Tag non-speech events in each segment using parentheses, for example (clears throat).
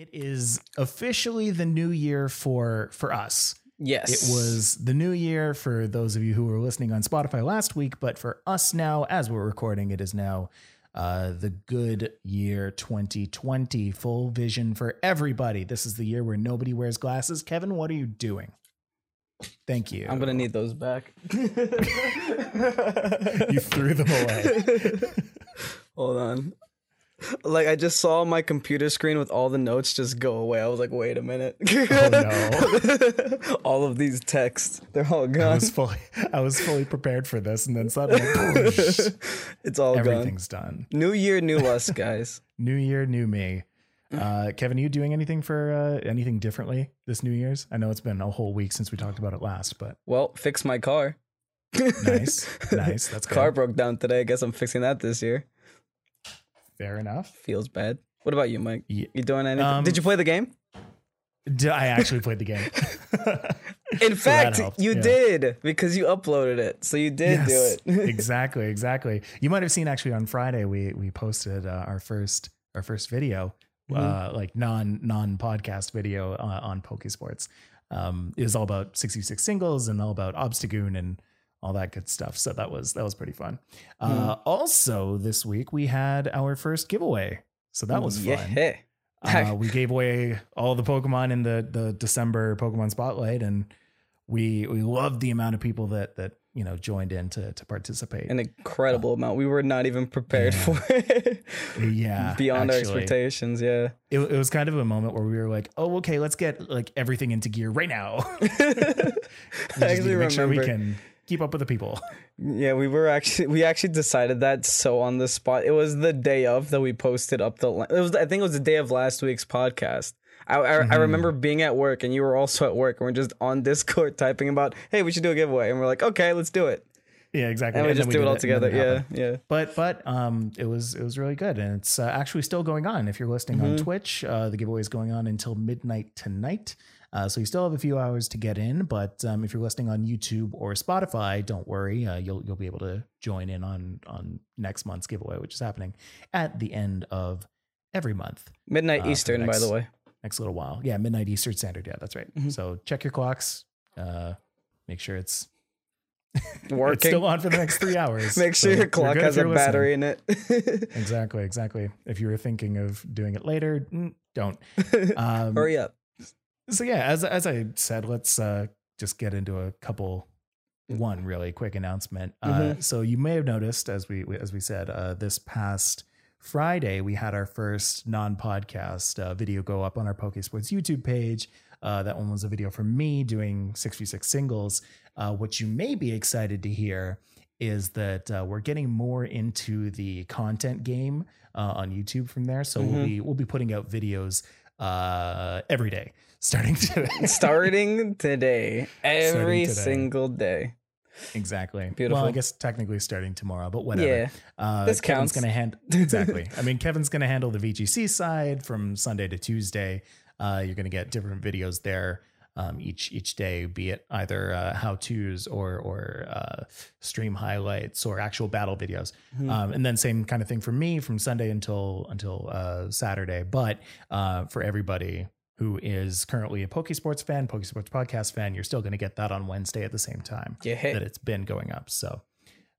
It is officially the new year for for us. Yes. It was the new year for those of you who were listening on Spotify last week, but for us now, as we're recording, it is now uh, the good year 2020. Full vision for everybody. This is the year where nobody wears glasses. Kevin, what are you doing? Thank you. I'm gonna need those back. (laughs) you threw them away. (laughs) Hold on. (laughs) Like I just saw my computer screen with all the notes just go away. I was like, wait a minute. Oh no. (laughs) all of these texts, they're all I gone. was fully I was fully prepared for this and then suddenly (laughs) it's all gone. everything's done. New year, new us, guys. New year, new me. Uh, Kevin, are you doing anything for uh, anything differently this New Year's? I know it's been a whole week since we talked about it last, but Well, fix my car. nice, nice. That's good. Car broke down today. I guess I'm fixing that this year. Fair enough. Feels bad. What about you, Mike? Ye- You doing anything? Um, Did you play the game? D- I actually played the game. (laughs) (laughs) In that fact, you yeah. did because you uploaded it. So you did Yes, do it. (laughs) exactly, exactly. You might have seen actually on Friday we we posted uh, our first our first video, uh, like non non podcast video uh, on Pokesports. Um, it was all about 66 singles and all about Obstagoon and all that good stuff. So that was that was pretty fun. Uh, also, this week we had our first giveaway, so that was fun. (laughs) Yeah. Uh, we gave away all the Pokemon in the the December Pokemon Spotlight, and we we loved the amount of people that that you know joined in to to participate. An incredible amount. We were not even prepared Yeah. for it. (laughs) yeah, Beyond our expectations. Yeah. It, it was kind of a moment where we were like, oh, okay, let's get like everything into gear right now. (laughs) I actually make sure we remember. can keep up with the people. (laughs) Yeah, we were actually we actually decided that so on the spot. It was the day of that we posted up the. It was I think it was the day of last week's podcast. I I, I Mm-hmm. remember being at work and you were also at work and we're just on Discord (laughs) typing about hey we should do a giveaway and we're like okay let's do it Yeah, exactly. and we then just do it all and then together. Yeah, yeah. But but um, it was it was really good, and it's uh, actually still going on. If you're listening on Twitch, uh, the giveaway is going on until midnight tonight. Uh, so you still have a few hours to get in. But um, if you're listening on YouTube or Spotify, don't worry, uh, you'll you'll be able to join in on on next month's giveaway, which is happening at the end of every month. Midnight Uh, Eastern, by the way. Next little while, yeah, midnight Eastern Standard. Yeah, that's right. Mhm. So check your clocks. Uh, make sure it's (laughs) it's Working. still on for the next three (laughs) hours. Make sure So your clock has a listening. battery in it. (laughs) Exactly, exactly. If you were thinking of doing it later, mm, don't. Um, Hurry up. So yeah, as as I said, let's uh, just get into a couple. One really quick announcement. Uh, Mhm. so you may have noticed, as we we- as we said, uh, this past Friday we had our first non-podcast uh, video go up on our PokeSports YouTube page. Uh, that one was a video from me doing 66 singles. Uh, what you may be excited to hear is that uh, we're getting more into the content game uh, on YouTube from there. So we'll Mhm. be we'll be putting out videos uh, every day, (laughs) (laughs) starting today. Starting today, every today. single day. exactly. Beautiful. Well, I guess technically starting tomorrow, but whatever. Yeah. Uh, This Kevin's counts. going to hand (laughs) exactly. I mean, Kevin's going to handle the VGC side from Sunday to Tuesday. Uh, you're going to get different videos there um, each each day, be it either uh, how tos or or uh, stream highlights or actual battle videos. Mhm. Um, and then same kind of thing for me from Sunday until until uh, Saturday. But uh, for everybody who is currently a Pokesports fan, Pokesports podcast fan, you're still going to get that on Wednesday at the same time Yeah. that it's been going up. So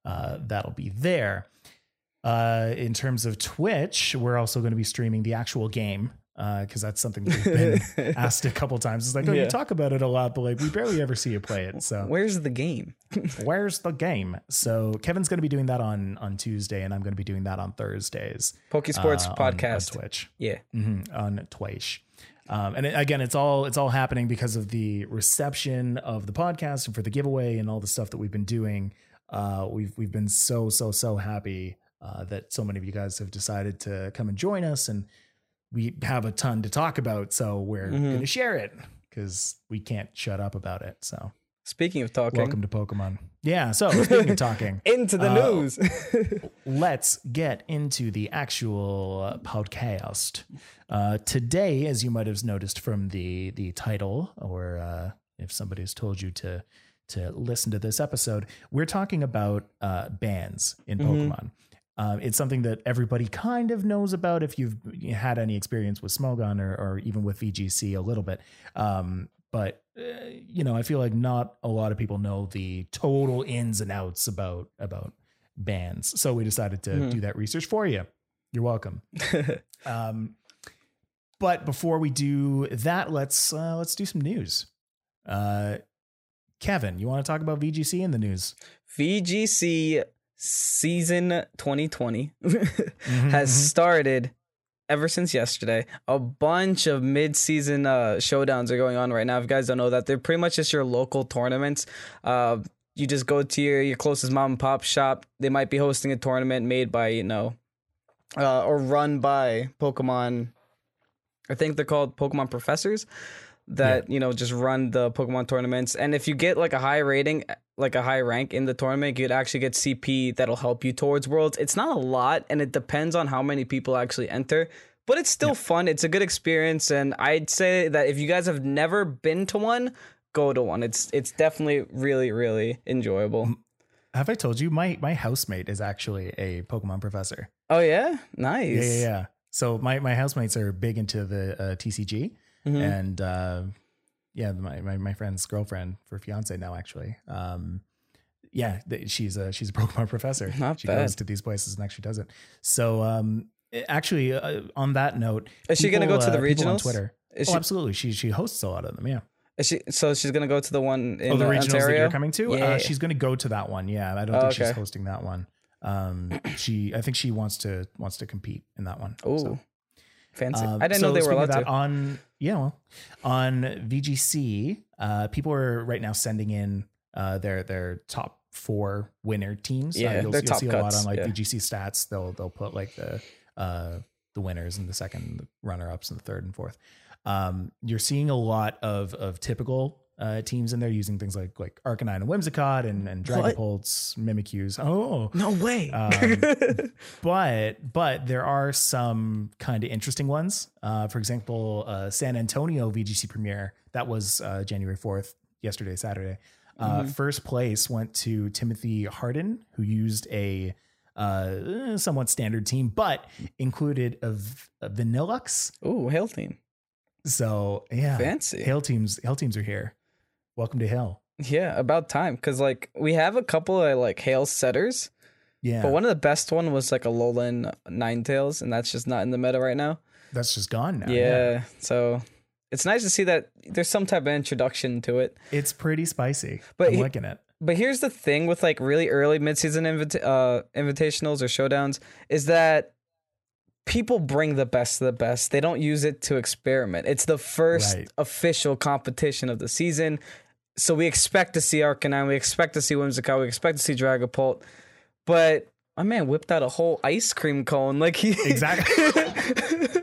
uh, that'll be there. Uh, in terms of Twitch, we're also going to be streaming the actual game because that's something we've been (laughs) asked a couple times. It's like, oh, Yeah. you talk about it a lot, but like we barely ever see you play it. So Where's the game? (laughs) where's the game? So Kevin's going to be doing that on on Tuesday, and I'm going to be doing that on Thursdays. Pokesports uh, on- on podcast. Twitch yeah. hmm on Twitch. Um, and again, it's all it's all happening because of the reception of the podcast and for the giveaway and all the stuff that we've been doing. Uh, we've we've been so so so happy uh, that so many of you guys have decided to come and join us, and we have a ton to talk about. So we're Mhm. going to share it because we can't shut up about it. So Speaking of talking, welcome to Pokemon. Yeah. So speaking of talking, (laughs) into the Uh, news. (laughs) let's get into the actual podcast. Uh, today, as you might have noticed from the the title, or uh, if somebody has told you to to listen to this episode, we're talking about uh, bans in Mhm. Pokemon. Um, it's something that everybody kind of knows about if you've had any experience with Smogon or, or even with VGC a little bit. Um, but uh, you know, I feel like not a lot of people know the total ins and outs about about bans. So we decided to Mhm. do that research for you. You're welcome. (laughs) Um, but before we do that, let's uh, let's do some news. Uh, Kevin, you want to talk about VGC in the news? VGC season 2020 (laughs) Mhm, has mhm. started ever since yesterday. A bunch of mid-season uh, showdowns are going on right now. If you guys don't know that, they're pretty much just your local tournaments. Uh, you just go to your, your closest mom and pop shop. They might be hosting a tournament made by, you know, uh, or run by Pokemon. I think they're called Pokemon professors that, you know, just run the Pokemon tournaments. And if you get like a high rating, like a high rank in the tournament, you'd actually get CP that'll help you towards Worlds. It's not a lot and it depends on how many people actually enter, but it's still fun. It's a good experience. And I'd say that if you guys have never been to one, go to one. It's it's definitely really, really enjoyable. Have I told you my my housemate is actually a Pokemon professor? Oh yeah? Nice. Yeah, yeah, yeah. So my my housemates are big into the uh, TCG, Mhm. and uh, yeah, my, my my friend's girlfriend for fiance now actually. Um, yeah, th- she's a she's a (laughs) Pokemon professor. Not she bad. goes to these places and actually does it. So um, actually, uh, on that note, Is she gonna go people, to the uh, people on? Twitter? Is oh, she, absolutely. She she hosts a lot of them. Yeah. is she so she's gonna go to the one in oh, the uh, regionals that you're coming to. Yeah. Uh, she's going to go to that one. Yeah, I don't Oh, think she's hosting that one. Um, she I think she wants to wants to compete in that one. Ooh, So, fancy! um, I didn't so know they were allowed that, to. on yeah well, on VGC. Uh, people are right now sending in uh, their their top four winner teams. Yeah, uh, you'll, you'll see a lot on like yeah. VGC stats. They'll they'll put like the uh, the winners and the second, runner ups and the third and fourth. Um, you're seeing a lot of of typical uh, teams in there using things like like Arcanine and Whimsicott and and? Dragapults, Mimikyus. Oh, No way. Um, (laughs) but but there are some kind of interesting ones. Uh, for example, uh, San Antonio VGC premiere that was uh, January fourth, yesterday, Saturday. Uh, Mhm. First place went to Timothy Harden, who used a uh, somewhat standard team, but included a, a Vanilluxe. Oh, hail team. So yeah, Fancy. Hail teams, Hail teams are here. Welcome to Hail. Yeah, about time. Cause like we have a couple of like hail setters, Yeah, but one of the best one was like Alolan Ninetales, and that's just not in the meta right now. that's just gone now. yeah. So it's nice to see that there's some type of introduction to it. it's pretty spicy. But I'm he- liking it. But here's the thing with like really early midseason invita- uh, invitationals or showdowns is that people bring the best of the best. They don't use it to experiment. It's the first Right. official competition of the season. So we expect to see Arcanine, we expect to see Whimsicott, we expect to see Dragapult. But my man whipped out a whole ice cream cone. Like he Exactly. (laughs)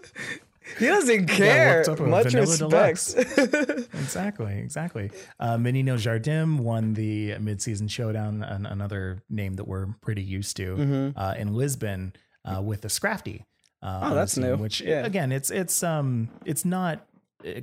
he doesn't care. a Much respect. (laughs) Exactly, exactly. Uh, Menino Jardim won the midseason showdown, an, another name that we're pretty used to Mhm. uh, in Lisbon uh, with the Scrafty. Uh, Oh, that's scene, new. Which Yeah. again, it's it's um it's not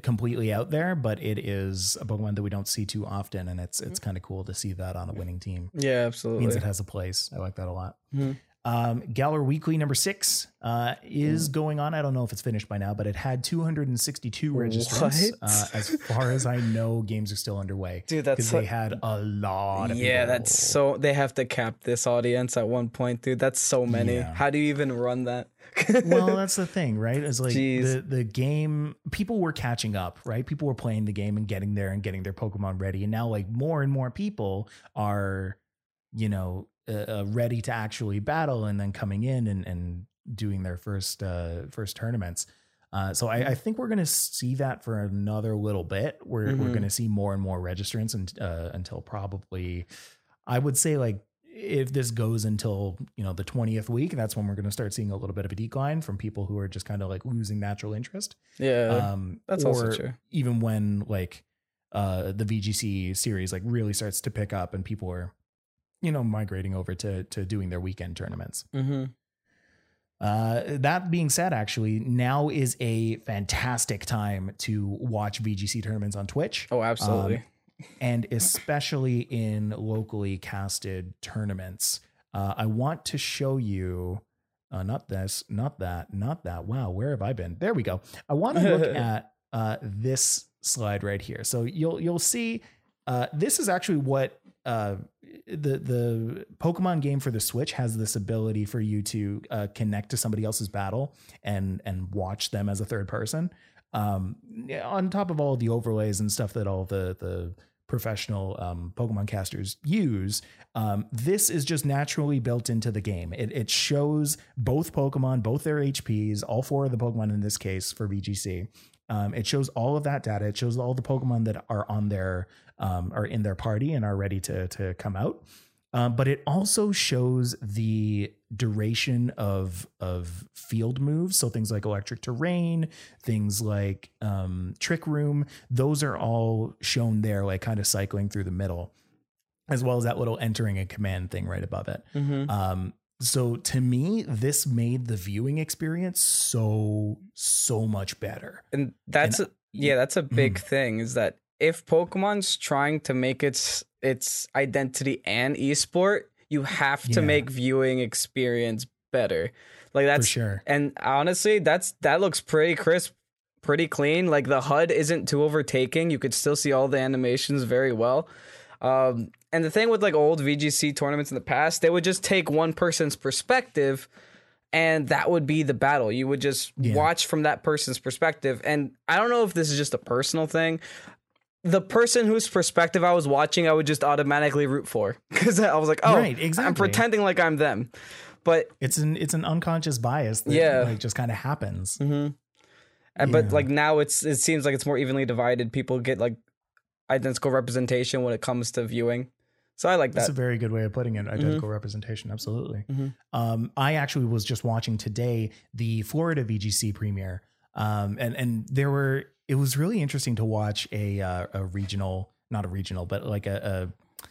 completely out there, but it is a Pokemon that we don't see too often, and it's it's kind of cool to see that on a winning team. Yeah, It absolutely. means it has a place. I like that a lot. Mhm. Um, Galar Weekly number six uh, is going on. I don't know if it's finished by now, but it had 262 registrants. Uh, as far as I know, (laughs) games are still underway. Dude, that's because like- they had a lot of yeah, people. that's so. They have to cap this audience at one point, dude. That's so many. Yeah. How do you even run that? (laughs) well, that's the thing, right? It's like Jeez. the the game. People were catching up, right? People were playing the game and getting there and getting their Pokemon ready, and now like more and more people are, you know, uh, uh, ready to actually battle and then coming in and and doing their first uh first tournaments. Uh, so I, I think we're going to see that for another little bit. We're we're Mhm. going to see more and more registrants and, uh, until probably, I would say like if this goes until you know the 20th week that's when we're going to start seeing a little bit of a decline from people who are just kind of like losing natural interest yeah, um that's also true. even when like uh the vgc series like really starts to pick up and people are you know migrating over to to doing their weekend tournaments Mm-hmm. uh, that being said, actually, now is a fantastic time to watch VGC tournaments on Twitch Oh, absolutely. And especially in locally casted tournaments. Uh, I want to show you uh, not this, not that, not that. Wow, where have I been? There we go. I want to look (laughs) at uh, this slide right here. So you'll you'll see uh, this is actually what uh, the the Pokemon game for the Switch has this ability for you to uh, connect to somebody else's battle and and watch them as a third person. Um, on top of all the overlays and stuff that all the the professional um, Pokemon casters use, um, this is just naturally built into the game. It, it shows both Pokemon, both their HPs, all four of the Pokemon in this case for VGC. Um, it shows all of that data. It shows all the Pokemon that are on their um, are in their party and are ready to to come out. Um, but it also shows the duration of of field moves. So things like electric terrain, things like um, trick room, those are all shown there, like kind of cycling through the middle, as well as that little entering a command thing right above it. Mm-hmm. Um, so to me, this made the viewing experience so so much better. And that's And- a, yeah, that's a big Mhm. thing is that if Pokemon's trying to make its its identity and esport, you have to Yeah. make viewing experience better. Like that's for sure. and honestly, that's that looks pretty crisp, pretty clean. Like the HUD isn't too overtaking. You could still see all the animations very well. Um, and the thing with like old VGC tournaments in the past, they would just take one person's perspective and that would be the battle. You would just Yeah. watch from that person's perspective. And I don't know if this is just a personal thing. The person whose perspective I was watching, I would just automatically root for (laughs) because I was like, oh, Right, I'm pretending like I'm them. But It's an it's an unconscious bias that Yeah. like just kind of happens. hmm And, but Yeah. like now it's it seems like it's more evenly divided. People get like identical representation when it comes to viewing. So I like That's a very good way of putting it. Identical representation, absolutely. Mhm. Um, I actually was just watching today the Florida VGC premiere, um, and and there were. It was really interesting to watch a uh, a regional, not a regional, but like a, a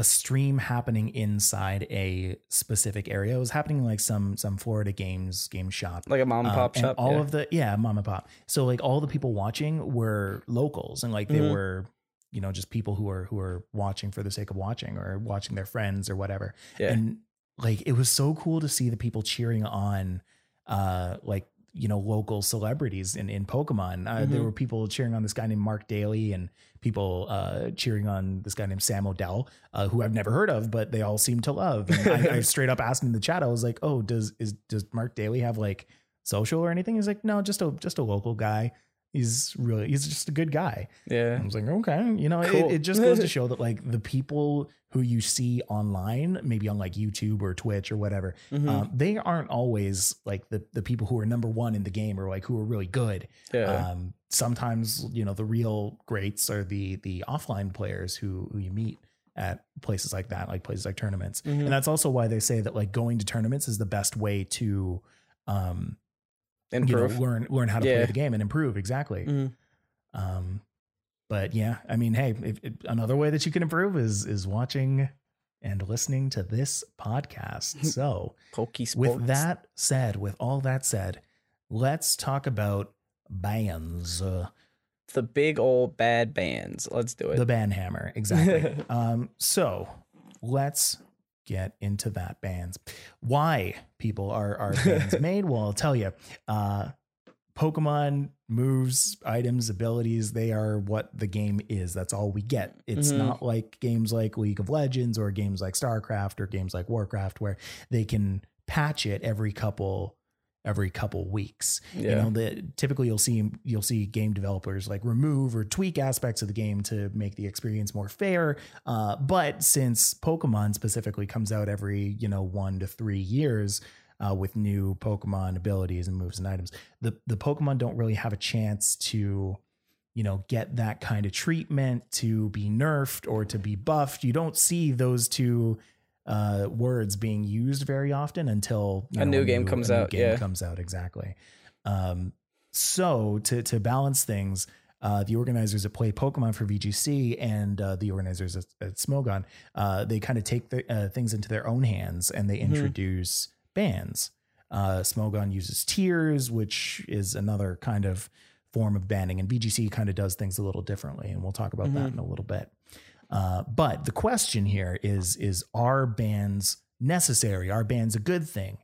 a stream happening inside a specific area. It was happening like some some Florida games game shop. like a mom and Um, pop and shop. all yeah. of the yeah, mom and pop. So like all the people watching were locals, and like they Mhm. were you know just people who are who are watching for the sake of watching or watching their friends or whatever. Yeah. And like it was so cool to see the people cheering on, uh, like you know local celebrities in in Pokemon. Uh, There Mhm. were people cheering on this guy named Mark Daly and people uh, cheering on this guy named Sam Odell, uh, who I've never heard of, but they all seem to love. And I, I (laughs) straight up asked in the chat, I was like, "Oh, does is does Mark Daly have like social or anything?" He's like, "No, just a just a local guy. He's really he's just a good guy." yeah. I was like, okay, you know, Cool. it, it just goes to (laughs) show that like the people who you see online, maybe on like YouTube or Twitch or whatever, Mhm. um, they aren't always like the the people who are number one in the game or like who are really good. yeah. Um, sometimes you know the real greats are the the offline players who who you meet at places like that, like places like tournaments, Mhm. and that's also why they say that like going to tournaments is the best way to um Improve. you know learn learn how to Yeah. play the game and improve exactly. Mhm. Um, but yeah, I mean, hey, if, if- another way that you can improve is is watching and listening to this podcast. (laughs) So, with that said, with all that said, let's talk about bans. Uh, the big old bad bans. Let's do it. the ban hammer, exactly. (laughs) um, so let's get into that bans. Why people are are bans (laughs) made? Well, I'll tell you. Uh, Pokemon moves, items, abilities, they are what the game is. That's all we get. It's Mhm. not like games like League of Legends or games like StarCraft or games like Warcraft where they can patch it every couple every couple weeks. You know, the typically you'll see you'll see game developers like remove or tweak aspects of the game to make the experience more fair. Uh, but since Pokemon specifically comes out every you know one to three years, uh, with new Pokemon abilities and moves and items. The the Pokemon don't really have a chance to, you know, get that kind of treatment to be nerfed or to be buffed. You don't see those two uh, words being used very often until A new game comes new out, game yeah. comes out exactly. Um, so to to balance things. Uh, the organizers that play Pokemon for VGC and uh, the organizers at, at Smogon, uh, they kind of take the, uh, things into their own hands and they Mhm. introduce bans. Uh, Smogon uses tiers, which is another kind of form of banning, and VGC kind of does things a little differently, and we'll talk about that Mhm. in a little bit. Uh, but the question here is: is are bans necessary? Are bans a good thing?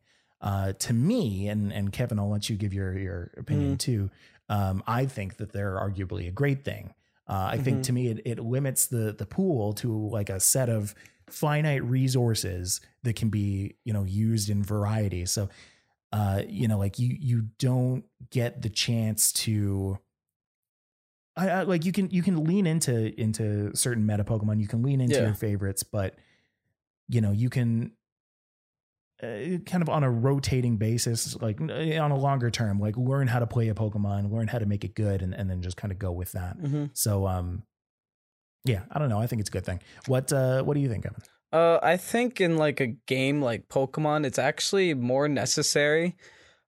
uh, to me, and and Kevin, I'll let you give your your opinion too. Um, I think that they're arguably a great thing. Uh, I think to me it, it limits the the pool to like a set of finite resources that can be you know used in variety. So uh, you know like you you don't get the chance to I, I like you can you can lean into into certain meta Pokemon. You can lean into Yeah. your favorites, but you know you can uh, kind of on a rotating basis, like uh, on a longer term, like learn how to play a Pokemon, learn how to make it good, and, and then just kind of go with that. Mm-hmm. So, um, yeah, I don't know. I think it's a good thing. What uh, what do you think, Evan? Uh, I think in like a game like Pokemon, it's actually more necessary,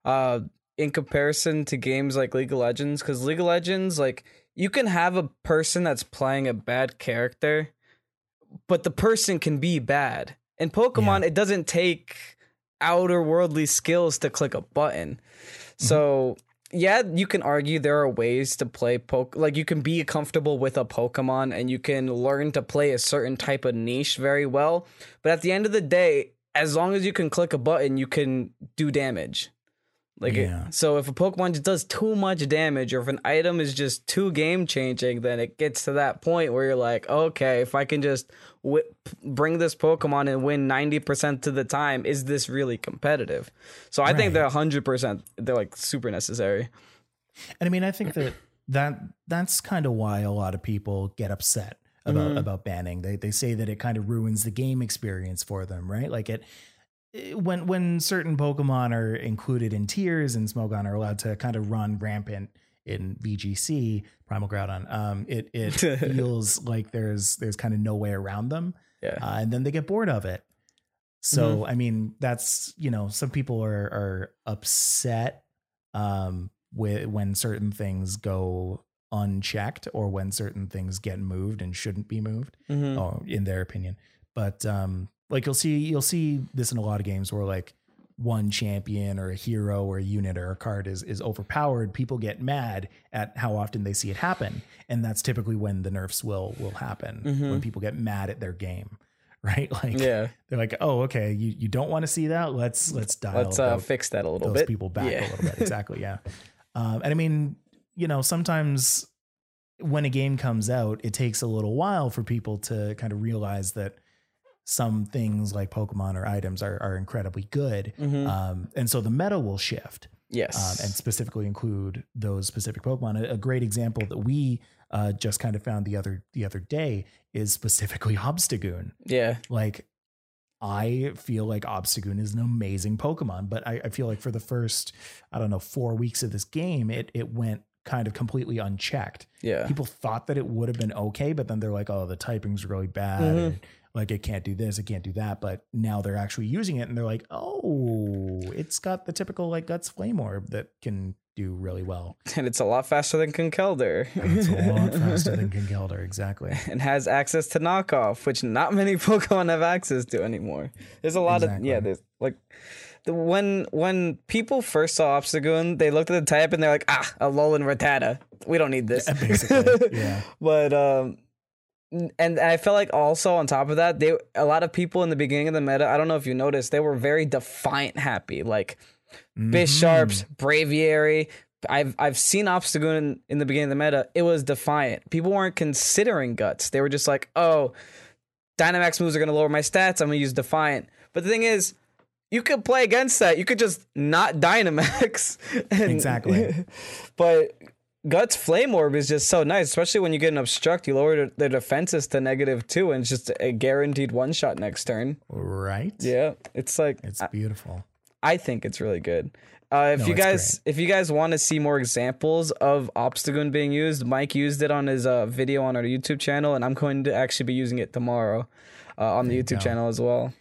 uh, in comparison to games like League of Legends. Because League of Legends, like you can have a person that's playing a bad character, but the person can be bad. In Pokemon, it doesn't take outer worldly skills to click a button. Mm-hmm. So yeah, you can argue there are ways to play poke like you can be comfortable with a Pokemon and you can learn to play a certain type of niche very well. But at the end of the day, as long as you can click a button, you can do damage. Like it- Yeah. so if a Pokemon just does too much damage or if an item is just too game changing, then it gets to that point where you're like, okay, if I can just bring this Pokemon and win 90% of the time, is this really competitive? So I think they're 100%, they're like super necessary. And I mean, I think that that that's kind of why a lot of people get upset about Mhm. about banning. They they say that it kind of ruins the game experience for them, right? Like it when when certain Pokemon are included in tiers and Smogon are allowed to kind of run rampant in VGC Primal Groudon, um, it it (laughs) feels like there's there's kind of no way around them, Yeah. uh, and then they get bored of it. So I mean, that's you know, some people are are upset um, with when certain things go unchecked or when certain things get moved and shouldn't be moved, Mhm. or in their opinion. But um, like you'll see, you'll see this in a lot of games where like one champion or a hero or a unit or a card is is overpowered. People get mad at how often they see it happen, and that's typically when the nerfs will will happen. Mhm. When people get mad at their game, (laughs) right? Like Yeah. they're like, oh, okay, you, you don't want to see that? Let's let's dial Let's uh, those, fix that a little bit. those bit. people back Yeah. a little bit. (laughs) Exactly, yeah. Um, and I mean, you know, sometimes when a game comes out, it takes a little while for people to kind of realize that some things like Pokemon or items are are incredibly good. Mhm. Um, and so the meta will shift yes. um, and specifically include those specific Pokemon. A, a great example that we uh, just kind of found the other the other day is specifically (laughs) Obstagoon yeah. like I feel like Obstagoon is an amazing Pokemon, but I, I feel like for the first, I don't know, four weeks of this game, it it went kind of completely unchecked. Yeah. People thought that it would have been okay, but then they're like, oh, the typing's really bad. Mhm. and, like it can't do this, it can't do that. But now they're actually using it and they're like, oh, it's got the typical like guts flame orb that can do really well. (laughs) And it's a lot faster than Conkeldurr. And it's a lot (laughs) faster than Conkeldurr, exactly. (laughs) and has access to knockoff, which not many Pokemon have access to anymore. There's a lot Exactly. of yeah. There's like the when when people first saw Obstagoon, they looked at the type and they're like, ah, a Alolan Rattata. We don't need this. Basically, yeah. but um, and I felt like also on top of that, they a lot of people in the beginning of the meta. I don't know if you noticed, they were very defiant happy, like Bisharps, mm-hmm. Braviary. I've I've seen Obstagoon in, in the beginning of the meta. It was defiant. People weren't considering guts. They were just like, oh, Dynamax moves are gonna lower my stats. I'm gonna use Defiant. But the thing is, you could play against that. You could just not Dynamax. (laughs) And- Exactly. (laughs) but Guts Flame Orb is just so nice, especially when you get an obstruct. You lower their- defenses to negative two, and it's just a guaranteed one shot next turn. Right? Yeah, it's like It's beautiful. I think it's really good. Uh, if No, you guys, if you guys want to see more examples of Obstagoon being used, Mike used it on his uh, video on our YouTube channel, and I'm going to actually be using it tomorrow uh, on the YouTube go. channel as well.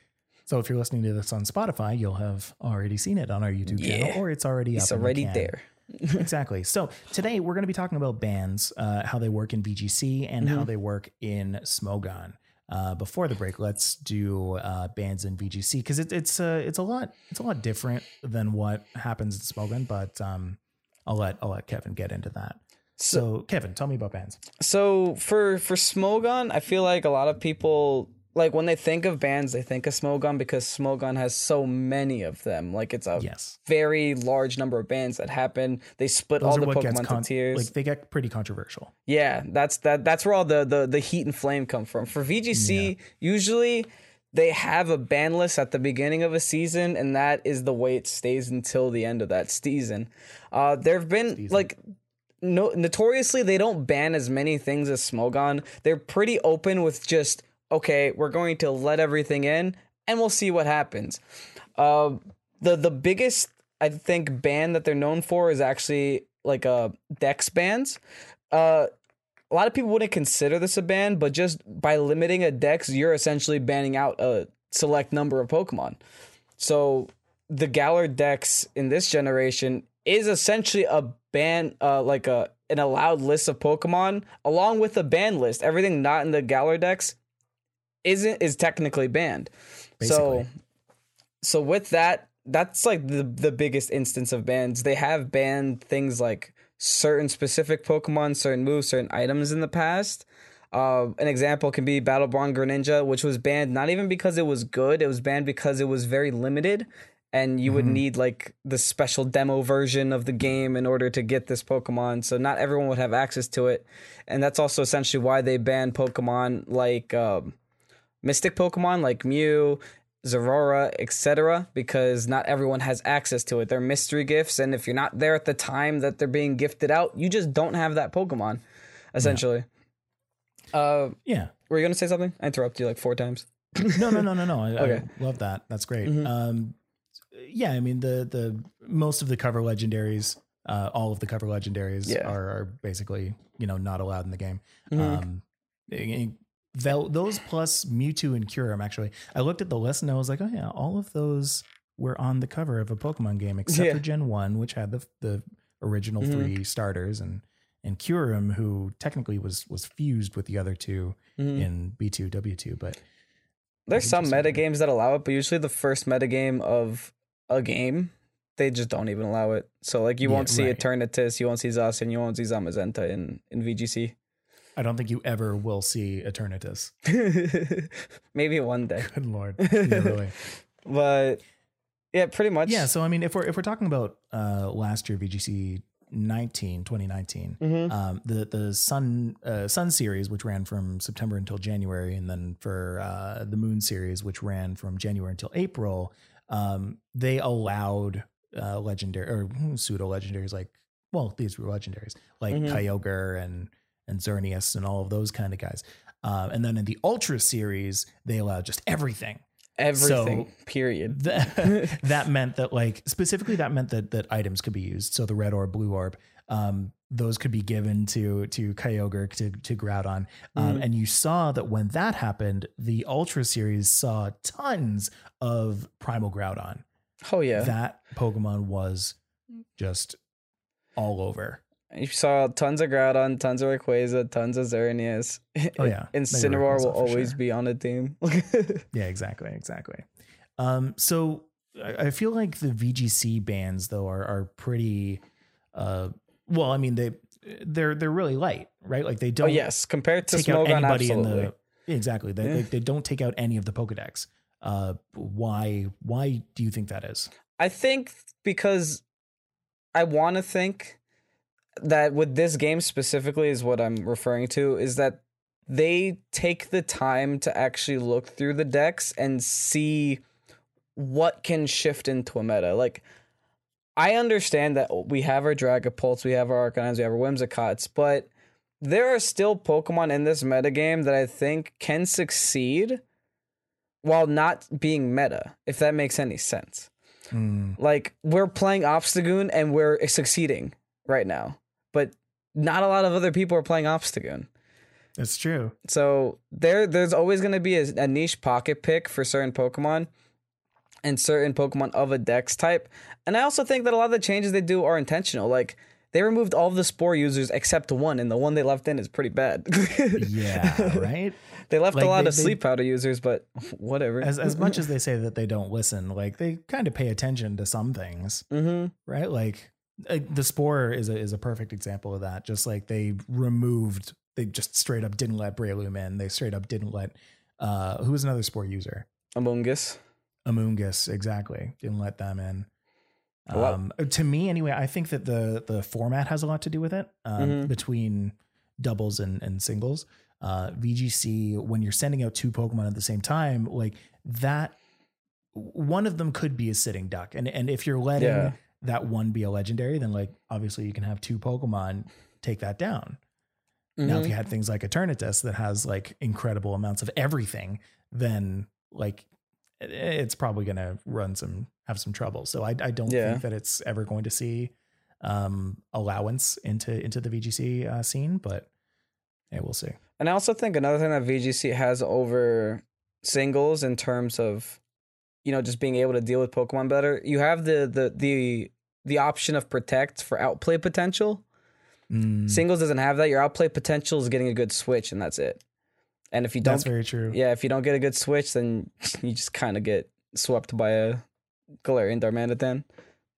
So if you're listening to this on Spotify, you'll have already seen it on our YouTube channel, or it's already It's the already can. there. Exactly. So today we're going to be talking about bans, uh, how they work in VGC and Mm-hmm. how they work in Smogon. Uh, before the break, let's do uh, bans in VGC because it, it's uh, it's a lot it's a lot different than what happens in Smogon. But um, I'll let I'll let Kevin get into that. So Kevin, tell me about bans. So for for Smogon, I feel like a lot of people like when they think of bans, they think of Smogon because Smogon has so many of them. Like it's a Yes. very large number of bans that happen. They split Those all the Pokemon con- to tiers. like they get pretty controversial. Yeah, that's that. That's where all the the the heat and flame come from. For VGC, usually they have a ban list at the beginning of a season, and that is the way it stays until the end of that season. Uh, there have been Season. like. No, notoriously, they don't ban as many things as Smogon. They're pretty open with just okay, we're going to let everything in, and we'll see what happens. Uh, the the biggest I think ban that they're known for is actually like uh Dex bans. Uh, a lot of people wouldn't consider this a ban, but just by limiting a dex, you're essentially banning out a select number of Pokemon. So the Galar dex in this generation is essentially a ban, uh, like a an allowed list of Pokemon along with a ban list. Everything not in the Galar dex isn't is technically banned. So, Basically. so with that, that's like the the biggest instance of bans. They have banned things like certain specific Pokemon, certain moves, certain items in the past. Uh, an example can be Battle Bond Greninja, which was banned not even because it was good, it was banned because it was very limited, and you would need like the special demo version of the game in order to get this Pokemon. So not everyone would have access to it, and that's also essentially why they banned Pokemon like um, Mystic Pokemon like Mew, Zeraora, etc. Because not everyone has access to it. They're mystery gifts, and if you're not there at the time that they're being gifted out, you just don't have that Pokemon, essentially. Uh, Yeah. were you gonna say something? I interrupted you like four times. (laughs) No, no, no, no, no. I, Okay. I love that. That's great. Mhm. Um, yeah, I mean the the most of the cover legendaries, uh, all of the cover legendaries Yeah. are, are basically you know not allowed in the game. Mhm. Um, those plus Mewtwo and Kyurem actually. I looked at the list and I was like, oh yeah, all of those were on the cover of a Pokemon game except Yeah. for Gen One, which had the the original Mhm. three starters and and Kyurem, who technically was was fused with the other two Mhm. in B two W two, but There's some meta games that allow it, but usually the first meta game of a game, they just don't even allow it. So like you Yeah, won't see right. Eternatus, you won't see Zacian, you won't see Zamazenta in in VGC. I don't think you ever will see Eternatus. (laughs) Maybe one day. (laughs) Good lord. (laughs) Yeah, really. But yeah, pretty much. Yeah, so I mean if we're if we're talking about uh last year VGC 19 2019 Mhm. um the the sun uh sun series which ran from september until january and then for uh the moon series which ran from january until april um they allowed uh legendary or pseudo legendaries like well these were legendaries like Mhm. kyogre and and xerneas and all of those kind of guys um and then in the ultra series they allowed just everything Everything. So- period. (laughs) that, that meant that like specifically that meant that that items could be used so the red orb blue orb um those could be given to to kyogre to to groudon um, Mhm. and you saw that when that happened the ultra series saw tons of primal groudon Oh yeah. that pokemon was just all over You saw tons of Groudon, tons of Rayquaza, tons of Xerneas. Oh, yeah. (laughs) Incineroar will always sure. be on a team. (laughs) Yeah, exactly, exactly. Um, so I I feel like the VGC bans though are are pretty. Uh, well, I mean they they're they're really light, right? Like they oh don't Oh, yes, compared to take out Smogon, anybody absolutely. in the exactly. They, Yeah. they they don't take out any of the Pokedex. Uh, why why do you think that is? I think because I want to think that with this game specifically is what I'm referring to is that they take the time to actually look through the dex and see what can shift into a meta. Like I understand that we have our Dragapults, we have our Arcanines, we have our Whimsicots, but there are still Pokemon in this meta game that I think can succeed while not being meta, if that makes any sense. Hmm, Like we're playing Obstagoon and we're succeeding right now, but not a lot of other people are playing Obstagoon. That's true. So there, there's always going to be a, a niche pocket pick for certain Pokemon and certain Pokemon of a Dex type. And I also think that a lot of the changes they do are intentional. Like they removed all of the Spore users except one, and the one they left in is pretty bad. (laughs) Yeah, right. They left Like, a lot they- of they- sleep powder users, but whatever. As as much as (laughs) they say that they don't listen, like they kind of pay attention to some things. hmm right? Like the spore is a is a perfect example of that. Just like they removed, they just straight up didn't let Breloom in. They straight up didn't let Uh, who was another Spore user? Among Us. Amoonguss, exactly. Didn't let them in. Lot- Um, to me, anyway, I think that the the format has a lot to do with it um, Mhm. between doubles and, and singles. Uh, VGC, when you're sending out two Pokemon at the same time, like that, one of them could be a sitting duck, and and if you're letting Yeah. That one be a legendary, then like obviously you can have two Pokemon take that down. Now, if you had things like Eternatus that has like incredible amounts of everything, then like it's probably going to run some have some trouble. So I, I don't Yeah. think that it's ever going to see um, allowance into into the VGC uh, scene, but yeah, we'll see. And I also think another thing that VGC has over singles in terms of, you know, just being able to deal with Pokemon better. You have the the the the option of protect for outplay potential. Mm, Singles doesn't have that. Your outplay potential is getting a good switch, and that's it. And if you don't, that's very true. yeah, if you don't get a good switch, then you just kind of get swept by a Galarian Darmanitan.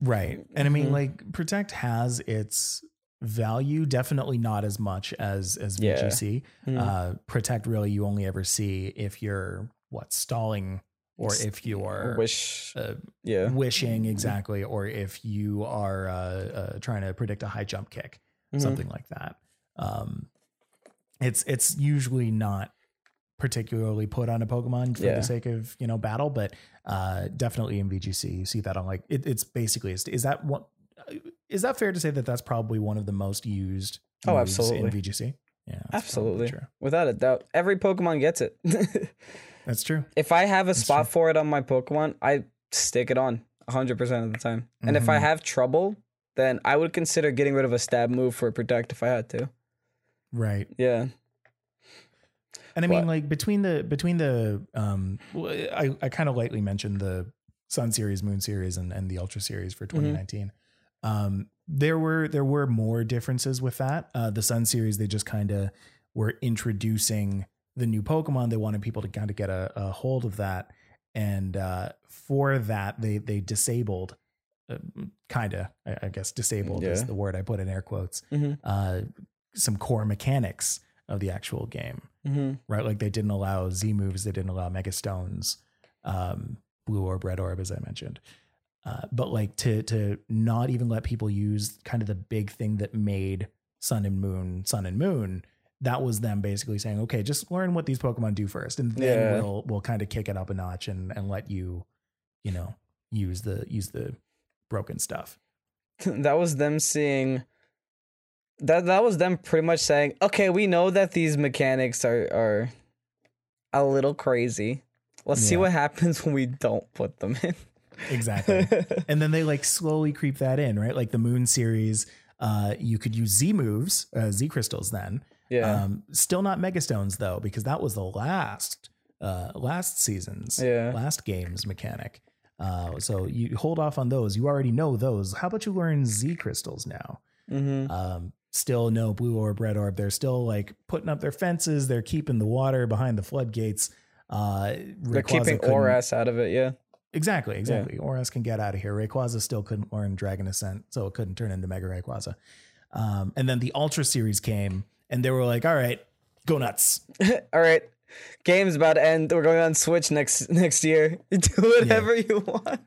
Right. And I mean, Mhm. like Protect has its value, definitely not as much as as Yeah. VGC. Mhm. Uh, Protect really you only ever see if you're what stalling or if you're Wish, uh, yeah, wishing exactly, or if you are uh, uh, trying to predict a high jump kick, Mhm. something like that. Um, it's it's usually not particularly put on a Pokemon for Yeah. the sake of you know battle, but uh, definitely in VGC you see that on like it, it's basically is is that what is that fair to say that that's probably one of the most used Oh, absolutely. in VGC? Yeah, absolutely, true. without a doubt. Every Pokemon gets it. (laughs) That's true. if I have a That's spot true. for it on my Pokemon, I stick it on 100% of the time. And if I Mhm. have trouble, then I would consider getting rid of a stab move for a protect if I had to. Right. Yeah. And I mean, What? like between the between the um, I I kind of lightly mentioned the Sun series, Moon series, and and the Ultra series for 2019. Um, there were there were more differences with that. Uh, the Sun series, they just kind of were introducing the new Pokemon. They wanted people to kind of get a, a hold of that, and uh, for that, they they disabled. Uh, kind of, I, I guess, disabled is the word I put in air quotes. Mhm. Uh, some core mechanics of the actual game Mm-hmm. right? Like they didn't allow Z moves, they didn't allow Mega Stones, um, Blue Orb, Red Orb, as I mentioned. Uh, but like to to not even let people use kind of the big thing that made Sun and Moon, Sun and Moon. That was them basically saying, okay, just learn what these Pokemon do first, and then Yeah. we'll we'll kind of kick it up a notch and and let you, you know, use the use the broken stuff. (laughs) that was them seeing that that was them pretty much saying, "Okay, we know that these mechanics are are a little crazy. Let's see what happens when we don't put them in." Exactly. (laughs) and then they like slowly creep that in, right? Like the Moon series, uh, you could use Z moves, uh, Z crystals. Then, yeah. um, still not Mega Stones though, because that was the last, uh, last season's, Yeah. last game's mechanic. Uh, so you hold off on those. You already know those. How about you learn Z crystals now? mm-hmm. Um, still no blue orb, red orb. They're still like putting up their fences. They're keeping the water behind the floodgates. Uh, They're Rayquaza keeping ORAS out of it, yeah. Exactly, exactly. ORAS can get out of here. Rayquaza still couldn't learn Dragon Ascent, so it couldn't turn into Mega Rayquaza. Um, and then the Ultra series came, and they were like, "All right, go nuts." (laughs) All right. Game's about to end. We're going on Switch next next year. (laughs) Do whatever you want.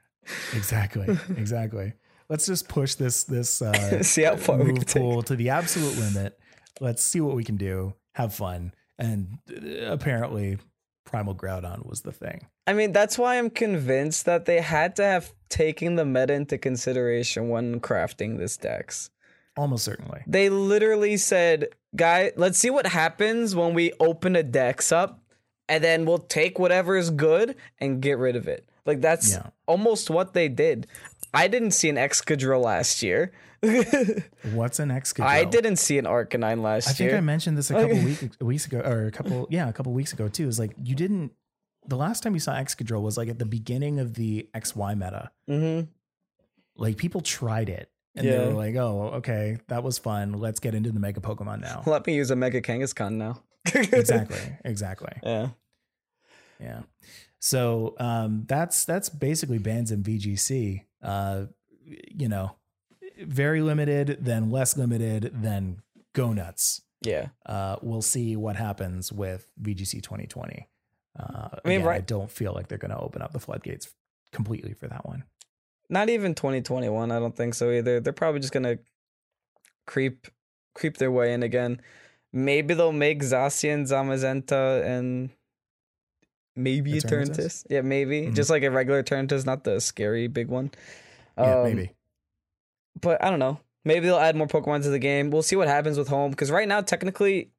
Exactly, (laughs) exactly. Let's just push this this uh, See how far we move take. pool to the absolute limit. Let's see what we can do. Have fun. And uh, apparently, Primal Groudon was the thing. I mean, that's why I'm convinced that they had to have taken the meta into consideration when crafting this dex. Almost certainly. They literally said, "Guy, let's see what happens when we open a dex up, and then we'll take whatever is good and get rid of it." Like that's Yeah. almost what they did. I didn't see an Excadrill last year. (laughs) What's an Excadrill? I didn't see an Arcanine last year. I think year. I mentioned this a couple (laughs) weeks weeks ago, or a couple, yeah, a couple weeks ago too. Is like you didn't. The last time you saw Excadrill was like at the beginning of the XY meta. mm-hmm. Like people tried it, and Yeah. they were like, "Oh, okay, that was fun. Let's get into the Mega Pokemon now." (laughs) Let me use a Mega Kangaskhan now. (laughs) exactly, exactly. Yeah. Yeah. So um, that's that's basically bans in VGC. Uh, you know, very limited, then less limited, then go nuts. Yeah. uh, we'll see what happens with VGC 2020. Uh, I mean, again, I don't feel like they're going to open up the floodgates completely for that one. Not even 2021. I don't think so either. They're probably just gonna creep creep their way in again. Maybe they'll make Zacian, Zamazenta, and maybe a Eternatus? Eternatus. Yeah, maybe Mhm. just like a regular Eternatus, not the scary big one. Yeah, Um, maybe. but I don't know. Maybe they'll add more Pokemon to the game. We'll see what happens with home because right now, technically,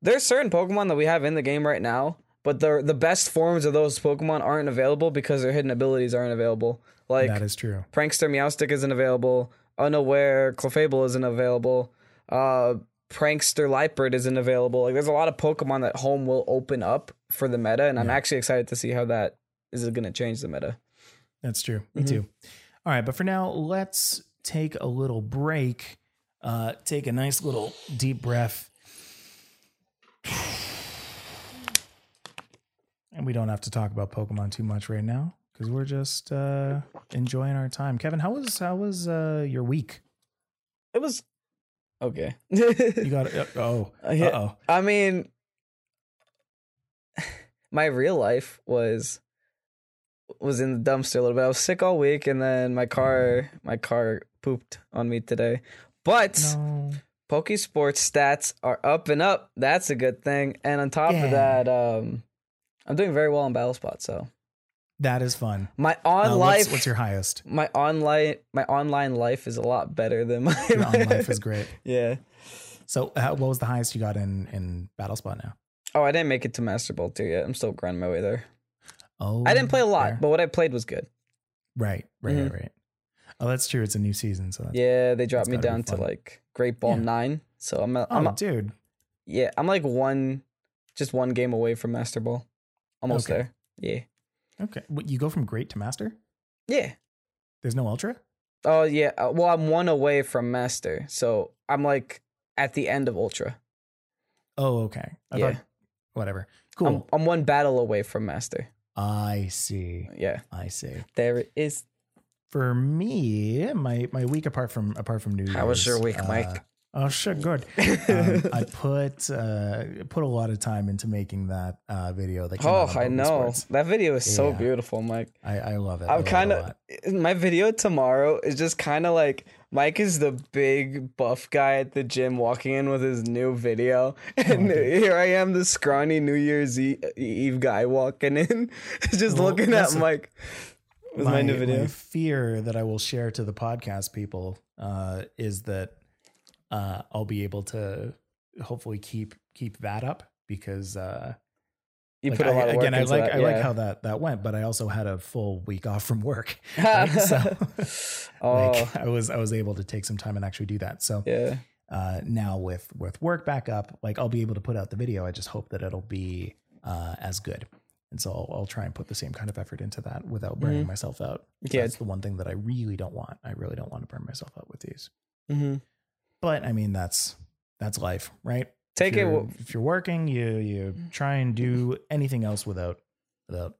there's certain Pokemon that we have in the game right now, but the the best forms of those Pokemon aren't available because their hidden abilities aren't available. Like that is true. Prankster Meowstic isn't available. Unaware Clefable isn't available. Uh, Prankster Liepard isn't available. Like there's a lot of Pokemon that home will open up for the meta, and I'm actually excited to see how that is going to change the meta. That's true. Me Mhm. too. All right, but for now, let's take a little break. Uh, take a nice little deep breath. And we don't have to talk about Pokemon too much right now because we're just uh, enjoying our time. Kevin, how was how was uh, your week? It was okay. You got it. oh Uh, uh oh (laughs) I mean, my real life was was in the dumpster a little bit. I was sick all week, and then my car my car pooped on me today. But no. Pokesports stats are up and up. That's a good thing. And on top Yeah. of that, um, I'm doing very well on Battle Spot. So That is fun. my on Uh, life, what's, what's your highest? my online my online life is a lot better than my, Your on life is (laughs) great. yeah. So, uh, what was the highest you got in in Battle Spot now? Oh, I didn't make it to Master Ball 2 yet. I'm still grinding my way there. Oh, I didn't play a lot, fair. but what I played was good. Right, right, Mhm. right, right. Oh, that's true. It's a new season, so that's, Yeah, they dropped me down to like Great Ball Yeah. nine. So I'm a, Oh, I'm a, dude. yeah I'm like one, just one game away from Master Ball. Almost Okay. there. Yeah. Okay, what, you go from great to master. Yeah. There's no ultra. Oh yeah. uh, Well, I'm one away from Master, so I'm like at the end of Ultra. Oh, okay. I Yeah. thought whatever. I'm, Cool. I'm one battle away from Master. I see. Yeah. I see. There it is. For me, my my week apart from apart from New Year's. How was your week, uh, Mike? Oh, sure, good. (laughs) um, I put uh, put a lot of time into making that uh, video. That came oh, I know Pokesports. that video is so beautiful, Mike. I, I love it. I'm love it a kind of my video tomorrow is just kind of like Mike is the big buff guy at the gym walking in with his new video, (laughs) and dude. here I am, the scrawny New Year's Eve guy walking in, (laughs) just Well, looking at Mike with my, new video. my fear that I will share to the podcast people uh, is that uh, I'll be able to hopefully keep keep that up because uh, you like, put a lot of work again. I like that, I like how that that went, but I also had a full week off from work. (laughs) (laughs) right? so (laughs) oh like, I was I was able to take some time and actually do that. So yeah, uh, now with with work back up, like I'll be able to put out the video. I just hope that it'll be uh, as good. And so I'll, I'll try and put the same kind of effort into that without burning Mhm. myself out. Yeah. That's the one thing that I really don't want. I really don't want to burn myself out with these. hmm But I mean, that's that's life, right? take if it. w- if you're working, you you try and do anything else without without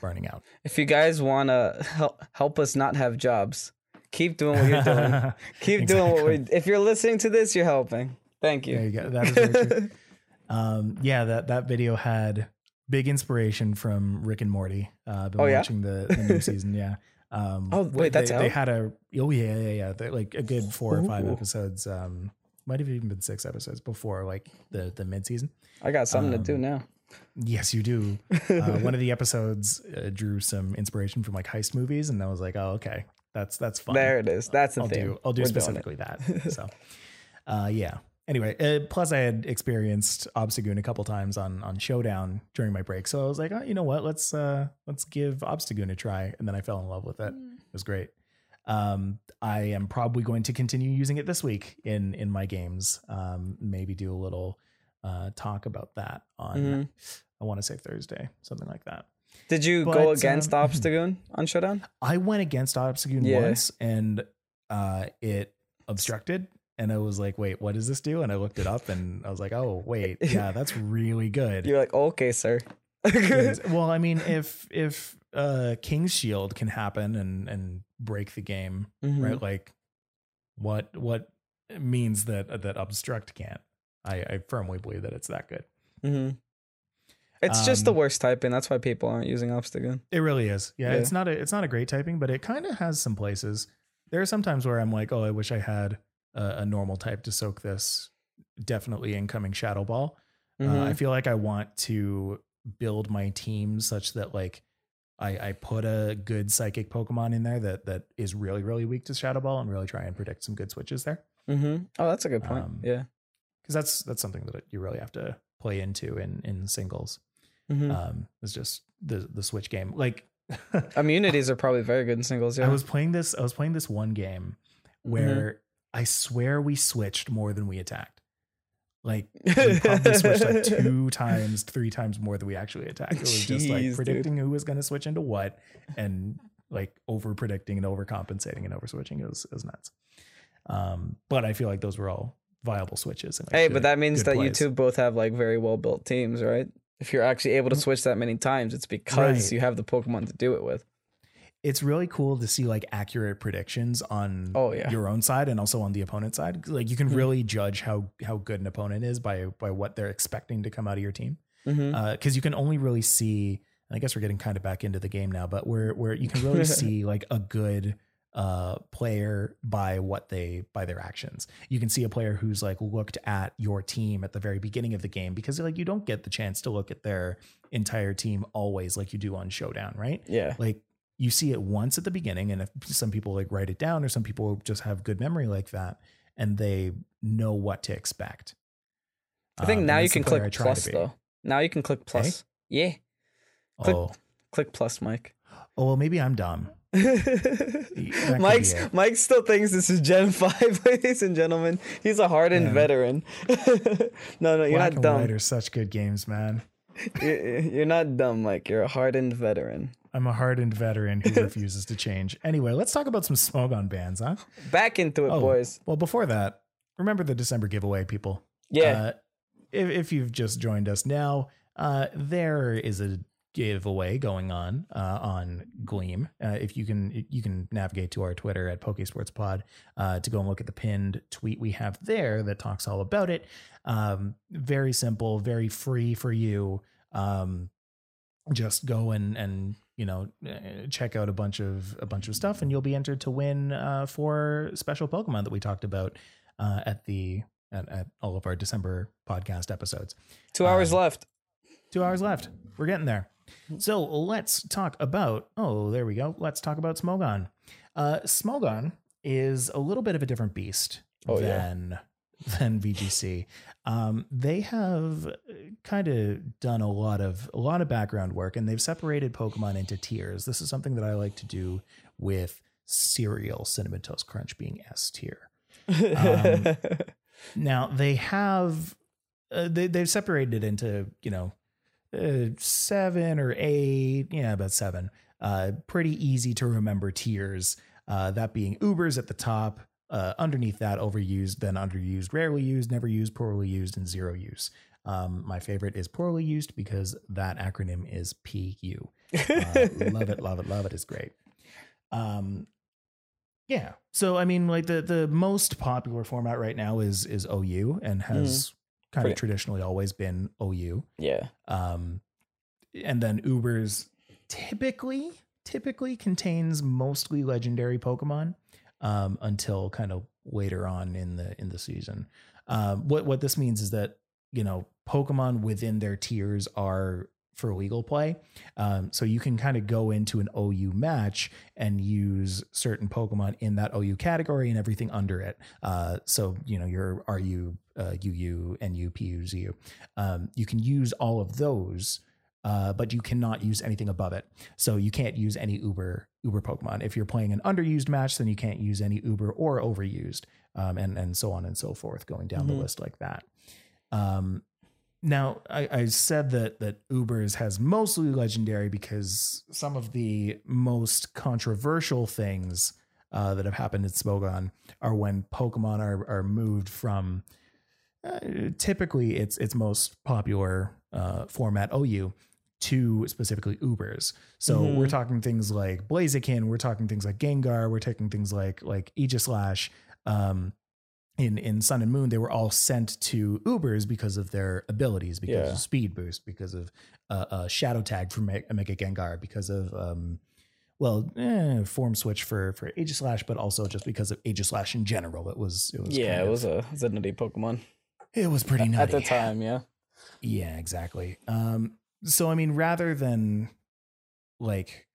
burning out. If you guys want to help help us not have jobs, keep doing what you're doing. (laughs) Keep doing what we. If you're listening to this, you're helping. Thank you. There you go. That is very true. (laughs) um, yeah, that that video had big inspiration from Rick and Morty. Uh, been Oh, yeah? watching the, the new season. Yeah. Um, Oh, wait, they, that's they out? had a oh yeah yeah yeah They're like a good four or five episodes. Um, might have even been six episodes before like the the mid season. I got something to do Um, now. Yes, you do. (laughs) Uh, one of the episodes uh, drew some inspiration from like heist movies, and I was like, oh okay, that's that's fun. There it is. That's the I'll thing. do I'll do We're specifically that. So, (laughs) uh, yeah. Anyway, uh, plus I had experienced Obstagoon a couple times on on Showdown during my break, so I was like, oh, you know what? Let's uh, let's give Obstagoon a try, and then I fell in love with it. It was great. Um, I am probably going to continue using it this week in in my games. Um, maybe do a little uh, talk about that on Mhm. I want to say Thursday, something like that. Did you But, go um, against Obstagoon on Showdown? I went against Obstagoon Yeah. once and uh, it obstructed. And I was like, wait, what does this do? And I looked it up and I was like, oh, wait, (laughs) yeah, that's really good. You're like, okay, sir. (laughs) Well, I mean, if if uh, King's Shield can happen and and break the game, Mhm. right? Like, what what means that that obstruct can't? I, I firmly believe that it's that good. Mhm. It's just the Um, worst typing. That's why people aren't using Obstagoon. It really is. Yeah, Yeah. it's not a it's not a great typing, but it kind of has some places. There are some times where I'm like, oh, I wish I had a, a normal type to soak this. Definitely incoming Shadow Ball. Uh, Mhm. I feel like I want to build my team such that like I, I put a good psychic Pokemon in there that that is really really weak to Shadow Ball and really try and predict some good switches there Mm-hmm. Oh, that's a good point. Um, yeah. because that's that's something that you really have to play into in in singles. Mhm. Um, it's just the the switch game like. (laughs) Immunities are probably very good in singles. Yeah. I was playing this. I was playing this one game where I swear we switched more than we attacked. Like we probably switched like (laughs) two times, three times more than we actually attacked. It was just Jeez, like dude. predicting who was going to switch into what, and like over predicting and overcompensating and over switching. It was it was nuts. Um, but I feel like those were all viable switches. and, like, Hey, good- but that means that you two both have like very well built teams, right? If you're actually able to switch that many times, it's because Right. you have the Pokemon to do it with. It's really cool to see like accurate predictions on Oh, yeah. your own side and also on the opponent's side. Like you can Mhm. really judge how how good an opponent is by by what they're expecting to come out of your team. Mm-hmm. Because you can only really see. and I guess we're getting kind of back into the game now, but where where you can really (laughs) see like a good uh player by what they by their actions. You can see a player who's like looked at your team at the very beginning of the game because like you don't get the chance to look at their entire team always like you do on Showdown, right? yeah. like you see it once at the beginning and if some people like write it down or some people just have good memory like that and they know what to expect I think Um, now you can click plus though. Now you can click plus. Yeah. click- oh. Click plus, Mike. oh well maybe i'm dumb (laughs) Mike's. Mike still thinks this is Gen (laughs) Five, ladies and gentlemen. He's a hardened Yeah. veteran. (laughs) no, no, you're black not dumb. white are such good games man You're, you're not dumb, Mike. You're a hardened veteran. I'm a hardened veteran who (laughs) refuses to change anyway let's talk about some smogon bans huh Back into it, Oh, boys. well before that remember the december giveaway people Yeah. Uh, if, if you've just joined us now, uh, there is a giveaway going on uh, on Gleam. Uh, if you can, you can navigate to our Twitter at PokeSportsPod uh, to go and look at the pinned tweet we have there that talks all about it. Um, very simple, very free for you. Um, just go and and you know uh, check out a bunch of a bunch of stuff, and you'll be entered to win uh, for special Pokemon that we talked about uh, at the at, at all of our December podcast episodes. Two hours um, left. Two hours left. We're getting there. So let's talk about. Oh, there we go. Let's talk about Smogon. Uh, Smogon is a little bit of a different beast Oh, yeah. Than VGC. Um, they have kind of done a lot of a lot of background work, and they've separated Pokemon into tiers. This is something that I like to do with cereal, Cinnamon Toast Crunch being S tier. um, (laughs) Now they have uh, they they've separated it into you know uh, seven or eight, yeah, about seven. Uh, pretty easy to remember tiers. Uh, that being Ubers at the top. Uh, underneath that, overused, then underused, rarely used, never used, poorly used, and zero use. Um, my favorite is poorly used because that acronym is PU. Uh, (laughs) love it, love it, love it. It's great. Um, yeah. So I mean, like the the most popular format right now is is OU and has kind of traditionally always been OU. yeah. Um, and then Uber's typically typically contains mostly legendary Pokemon um, until kind of later on in the in the season. Um, what what this means is that you know Pokemon within their tiers are for legal play, um, so you can kind of go into an OU match and use certain Pokemon in that OU category and everything under it. Uh, so you know your RU, uh, UU, NU, PU, ZU. Um, you can use all of those. Uh, but you cannot use anything above it. So you can't use any Uber Uber Pokemon. If you're playing an underused match, then you can't use any Uber or overused, um, and and so on and so forth, going down the Mhm. list like that. Um, now I, I said that that Ubers has mostly legendary because some of the most controversial things uh, that have happened in Smogon are when Pokemon are are moved from uh, typically its its most popular uh, format OU to specifically Ubers. So Mhm. we're talking things like Blaziken, we're talking things like Gengar, we're taking things like like Aegislash, um, in in Sun and Moon, they were all sent to Ubers because of their abilities, because Yeah. of speed boost, because of uh, uh, shadow tag for Me- Mega Gengar, because of um, well, eh, form switch for for Aegislash, but also just because of Aegislash in general. It was it was yeah, it of- was a, it was a nutty Pokemon it was pretty nutty at the time. Yeah. Yeah, exactly. Um, so I mean, rather than like,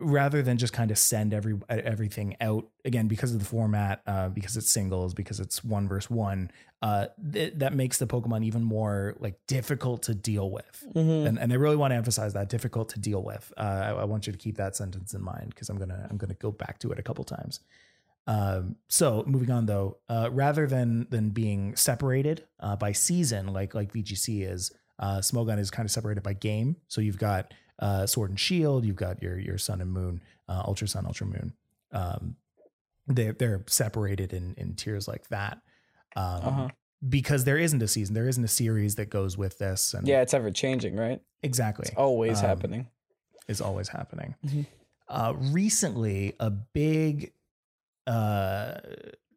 rather than just kind of send every everything out again because of the format, uh, because it's singles, because it's one versus one, uh, th- that makes the Pokemon even more like difficult to deal with. Mm-hmm. And, and I really want to emphasize that difficult to deal with. Uh, I, I want you to keep that sentence in mind because I'm gonna I'm gonna go back to it a couple times. Um, so moving on though, uh, rather than than being separated uh, by season like like VGC is, uh, Smogon is kind of separated by game. So you've got uh, Sword and Shield, you've got your your Sun and Moon, uh, Ultra Sun, Ultra Moon. Um, they they're separated in in tiers like that. Um, Uh-huh. Because there isn't a season, there isn't a series that goes with this, and Yeah, it's ever changing, right? exactly It's always Um, happening. is always happening. Mhm. Uh, recently, a big uh,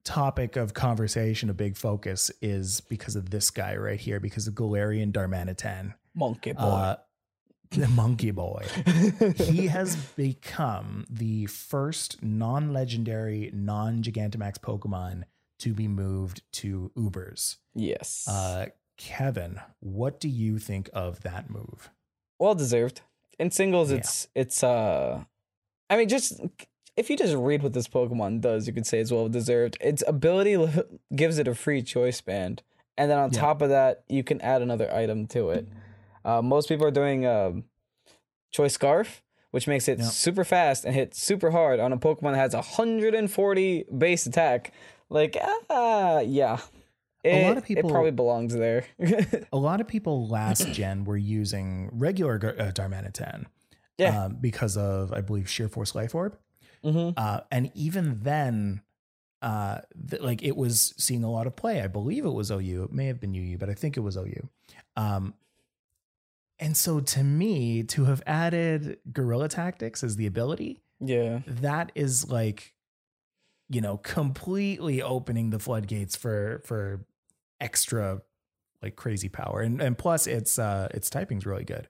topic of conversation, a big focus is because of this guy right here, because of Galarian Darmanitan, Monkey boy. uh, (laughs) the monkey boy. (laughs) he has become the first non-legendary, non-Gigantamax Pokemon to be moved to Ubers. yes. Uh, Kevin, what do you think of that move? well deserved. In singles, Yeah. it's it's uh, I mean, just if you just read what this Pokemon does, you could say it's well deserved. Its ability li- (laughs) gives it a free choice band, and then on Yeah. top of that, you can add another item to it. Uh, most people are doing um, choice scarf, which makes it Yeah. super fast and hit super hard on a Pokemon that has 140 base attack. Like, ah, yeah. A lot of people- It probably belongs there. (laughs) a lot of people last gen were using regular uh, Darmanitan Yeah. um, because of, I believe, Sheer Force Life Orb. Hmm Uh, and even then, uh, th- like it was seeing a lot of play. I believe it was OU. It may have been UU, but I think it was OU. Um, and so to me, to have added Guerrilla Tactics as the ability, Yeah. that is like, you know, completely opening the floodgates for for extra like crazy power. And and plus its uh its typing's really good.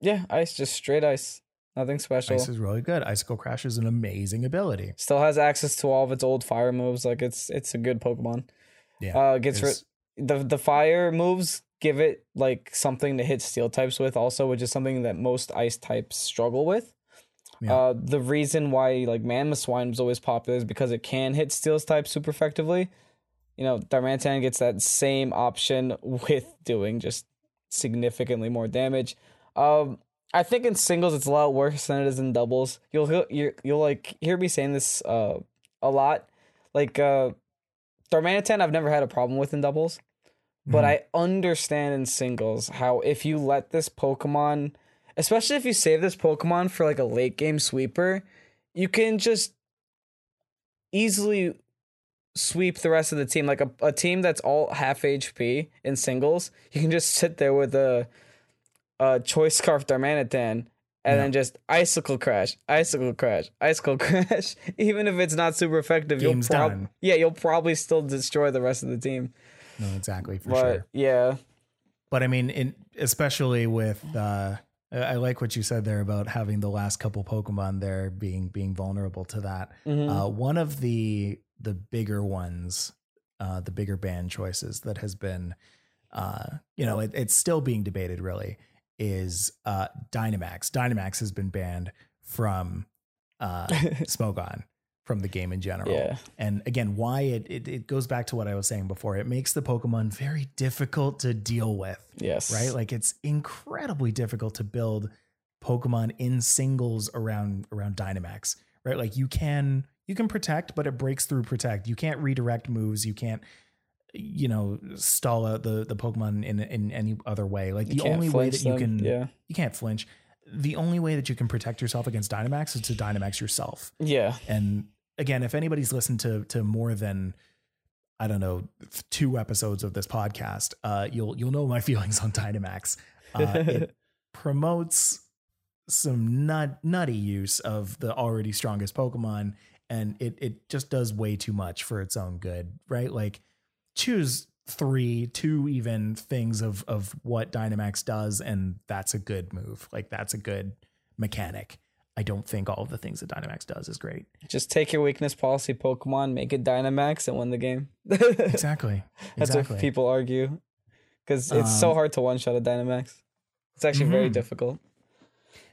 Yeah, ice, just straight ice. Nothing special. Ice is really good. Icicle Crash is an amazing ability. Still has access to all of its old fire moves. Like it's it's a good Pokemon. Yeah. Uh gets rid the the fire moves give it like something to hit steel types with also, which is something that most ice types struggle with. Yeah. Uh the reason why like Mamoswine was always popular is because it can hit steel types super effectively. You know, Darmanitan gets that same option (laughs) with doing just significantly more damage. Um I think in singles it's a lot worse than it is in doubles. You'll hear- you'll, like hear me saying this uh a lot. Like uh Darmanitan I've never had a problem with in doubles. But Mhm. I understand in singles how if you let this Pokemon, especially if you save this Pokemon for like a late game sweeper, you can just easily sweep the rest of the team. Like a, a team that's all half HP in singles, you can just sit there with a, a Choice Scarf Darmanitan and Yeah. then just Icicle Crash, Icicle Crash, Icicle (laughs) Crash. Even if it's not super effective, Game's you'll prob- done. yeah, you'll probably still destroy the rest of the team. no, exactly for but sure. yeah, But I mean, in, especially with uh, I like what you said there about having the last couple Pokemon there being being vulnerable to that. Mhm. Uh, one of the the bigger ones, uh, the bigger ban choices that has been, uh, you know, it, it's still being debated. Really, is uh, Dynamax. Dynamax has been banned from uh, (laughs) Smogon from the game in general. yeah, And again, why it, it it goes back to what I was saying before. It makes the Pokemon very difficult to deal with yes, right? Like it's incredibly difficult to build Pokemon in singles around around Dynamax, right? Like you can you can protect, but it breaks through protect. You can't redirect moves. You can't you know stall out the the Pokemon in in any other way. Like You the only way that flinch you them, can yeah, you can't flinch. The only way that you can protect yourself against Dynamax is to Dynamax yourself. yeah, And again, if anybody's listened to to more than I don't know two episodes of this podcast, uh, you'll you'll know my (laughs) feelings on Dynamax. Uh, it (laughs) promotes some nut nutty use of the already strongest Pokemon, and it it just does way too much for its own good, right? Like choose three, two even things of of what Dynamax does, and that's a good move. Like that's a good mechanic. I don't think all of the things that Dynamax does is great. Just take your weakness policy Pokemon, make it Dynamax, and win the game. (laughs) Exactly. That's exactly. what people argue. Because it's so Um, hard to one shot a Dynamax. It's actually very Mhm. difficult.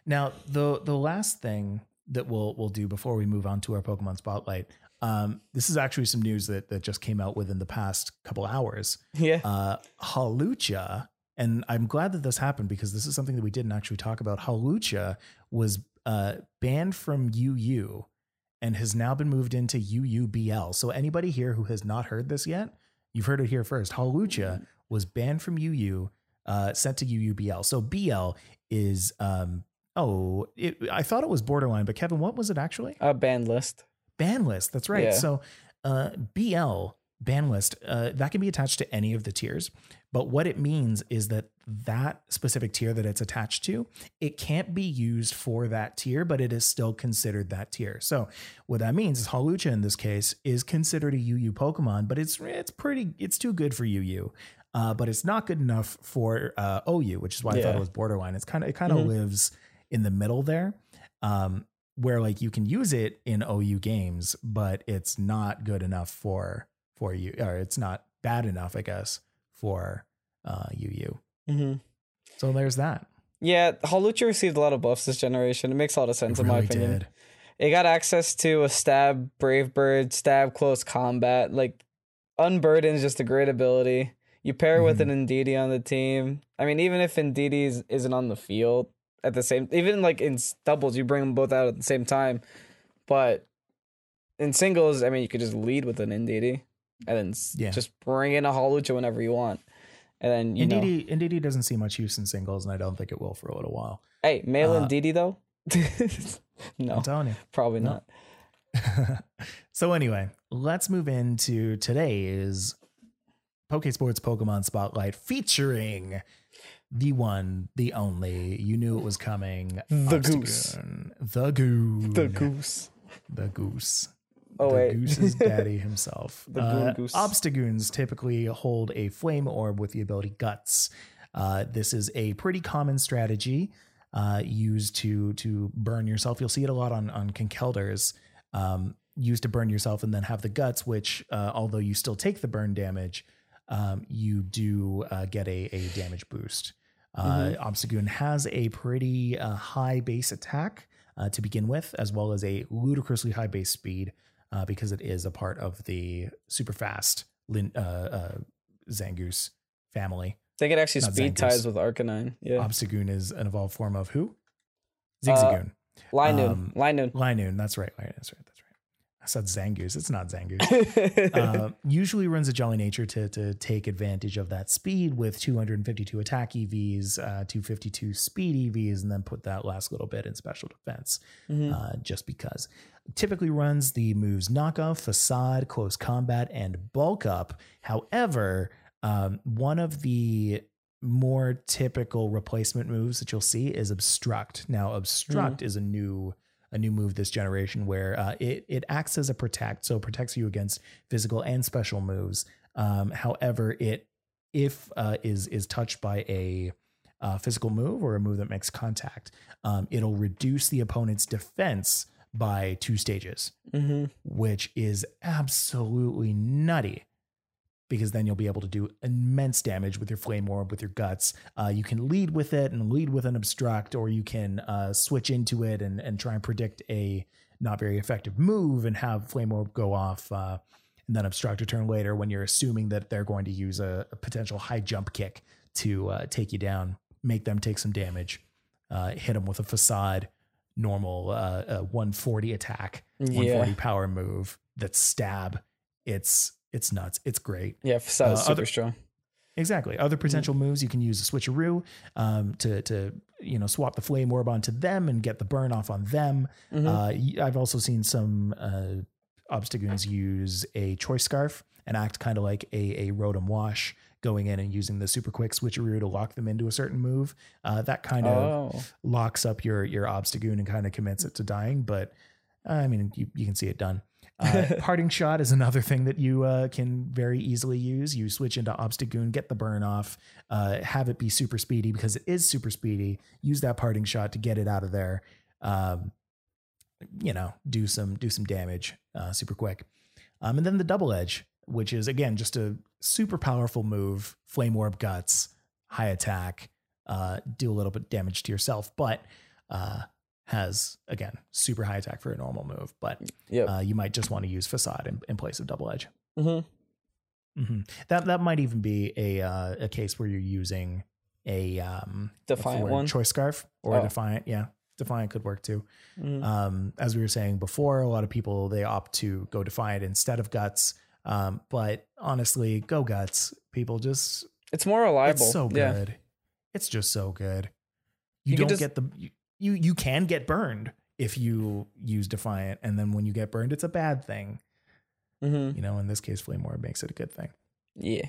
Now, the the last thing that we'll we'll do before we move on to our Pokemon spotlight, um, this is actually some news that that just came out within the past couple hours. Yeah. Uh, Hawlucha, and I'm glad that this happened because this is something that we didn't actually talk about. Hawlucha was uh, banned from UU and has now been moved into UUBL. So anybody here who has not heard this yet, you've heard it here first. Hawlucha was banned from UU, uh, sent to UUBL. So BL is um, oh, it, I thought it was borderline, but Kevin, what was it actually? A banned list. Ban list. That's right. Yeah. So uh, BL ban list uh, that can be attached to any of the tiers, but what it means is that that specific tier that it's attached to, it can't be used for that tier, but it is still considered that tier. So what that means is Hawlucha in this case is considered a UU Pokemon, but it's it's pretty it's too good for UU. Uh, but it's not good enough for uh, OU, which is why I thought it was borderline. It's kind of it kind of Mhm. lives in the middle there. Um, where like you can use it in OU games, but it's not good enough for for you, or it's not bad enough, I guess, for uh, UU. Mm-hmm. So there's that. Yeah, Hawlucha received a lot of buffs this generation. It makes a lot of sense It in my opinion. did. It got access to a stab brave bird, stab close combat. Like unburden is just a great ability. You pair with Mm-hmm. an Indeedee on the team. I mean, even if is- isn't on the field at the same, even like in doubles, you bring them both out at the same time. But in singles, I mean, you could just lead with an Indeedee and then Yeah. just bring in a Hawlucha whenever you want. And then you know, Indeedee, Indeedee doesn't see much use in singles, and I don't think it will for a little while. hey, male uh, Indeedee though. (laughs) no, I'm telling you. probably No. not. (laughs) so anyway, let's move into today's Pokesports Pokemon Spotlight featuring the one, the only. You knew it was coming. The goose. The goose. The goose. The goose. Oh the wait, goose's (laughs) daddy himself. The uh, goose. Obstagoons typically hold a flame orb with the ability Guts. Uh, this is a pretty common strategy uh, used to to burn yourself. You'll see it a lot on on Conkeldurrs. Um, used to burn yourself and then have the guts, which uh, although you still take the burn damage, um, you do uh, get a, a damage boost. Uh, Obstagoon has a pretty uh, high base attack uh, to begin with, as well as a ludicrously high base speed uh, because it is a part of the super fast Lin, uh, uh, Zangoose family. They could actually Not speed Zangoose. ties with Arcanine. Yeah. Obstagoon is an evolved form of who? Uh, Zigzagoon. Linoone. um, Linoone. Linoone. That's right. That's right. I said Zangoose. It's not Zangoose. (laughs) uh, usually runs a Jolly Nature to to take advantage of that speed with 252 attack EVs, uh, 252 speed EVs, and then put that last little bit in special defense, Mhm. uh, just because. Typically runs the moves knockoff, facade, close combat, and bulk up. However, um, one of the more typical replacement moves that you'll see is obstruct. Now, obstruct is a new a new move this generation where uh, it it acts as a protect, so it protects you against physical and special moves. Um, however, it if uh, is is touched by a uh, physical move or a move that makes contact, um, it'll reduce the opponent's defense by two stages, Mhm. which is absolutely nutty. Because then you'll be able to do immense damage with your flame orb, with your guts. Uh, you can lead with it and lead with an obstruct, or you can uh, switch into it and, and try and predict a not very effective move and have flame orb go off, uh, and then obstruct a turn later when you're assuming that they're going to use a, a potential high jump kick to uh, take you down, make them take some damage, uh, hit them with a facade, normal uh, uh, 140 attack, 140 Yeah. power move that stab. It's it's nuts. It's great. Yeah, Facade is Uh, super other- strong. Exactly. Other potential moves you can use a switcheroo um, to to you know swap the flame orb onto them and get the burn off on them. Mhm. Uh, I've also seen some uh, Obstagoons use a choice scarf and act kind of like a a Rotom wash, going in and using the super quick switcheroo to lock them into a certain move. Uh, that kind of oh. locks up your your Obstagoon and kind of commits it to dying. But I mean, you, you can see it done. Uh, (laughs) parting shot is another thing that you uh, can very easily use. You switch into Obstagoon, get the burn off, uh, have it be super speedy because it is super speedy. Use that parting shot to get it out of there. Um, you know, do some do some damage uh, super quick. Um, and then the double edge, which is again just a super powerful move. Flame orb guts, high attack, uh, do a little bit damage to yourself, but uh, has again super high attack for a normal move. But Yep. uh, you might just want to use facade in, in place of double edge. mm-hmm. hmm That that might even be a uh, a case where you're using a um, Defiant one? choice scarf or Oh. defiant. Yeah, defiant could work too. Mhm. Um, as we were saying before, a lot of people they opt to go defiant instead of guts. Um, but honestly, go guts. People just It's more reliable. it's so Yeah. good. It's just so good. You, You don't just- get the you, you you can get burned if you use defiant, and then when you get burned, it's a bad thing. Mm-hmm. You know, in this case, flame orb makes it a good thing. Yeah.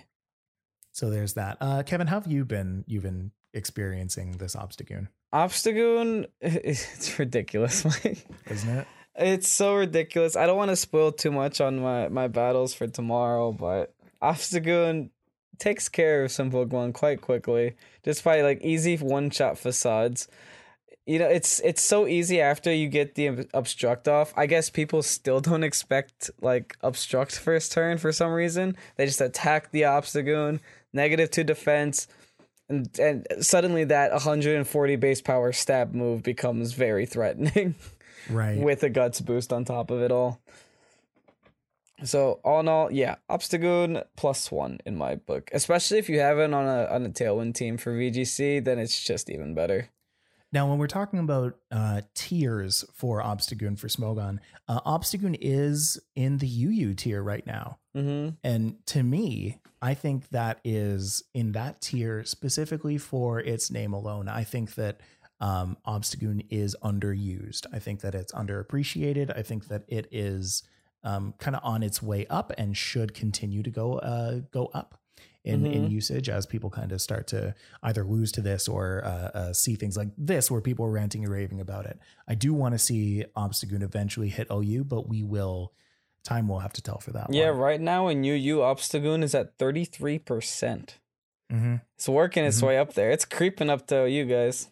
So there's that. Uh, Kevin, how have you been? You've been experiencing this obstagoon, Obstagoon, (laughs) it's ridiculous. (laughs) Isn't it? it's so ridiculous. I don't want to spoil too much on my, my battles for tomorrow, but Obstagoon takes care of some Pokemon quite quickly, just by like easy one shot facades. You know, it's it's so easy after you get the obstruct off. I guess people still don't expect like obstruct first turn for some reason. They just attack the Obstagoon, negative to defense, and and suddenly that 140 base power stab move becomes very threatening (laughs) Right. with a guts boost on top of it all. So all in all, yeah, Obstagoon plus one in my book. Especially if you have it on a on a tailwind team for VGC, then it's just even better. Now, when we're talking about uh, tiers for Obstagoon for Smogon, uh, Obstagoon is in the UU tier right now. Mm-hmm. And to me, I think that is in that tier specifically for its name alone. I think that um, Obstagoon is underused. I think that it's underappreciated. I think that it is um, kind of on its way up and should continue to go uh, go up in, in Mhm. usage as people kind of start to either lose to this or uh, uh, see things like this where people are ranting and raving about it. I do want to see Obstagoon eventually hit OU, but we will. Time will have to tell for that. Yeah, one. right now in UU, Obstagoon is at 33%. Mm-hmm. It's working its Mhm. way up there. It's creeping up to you guys.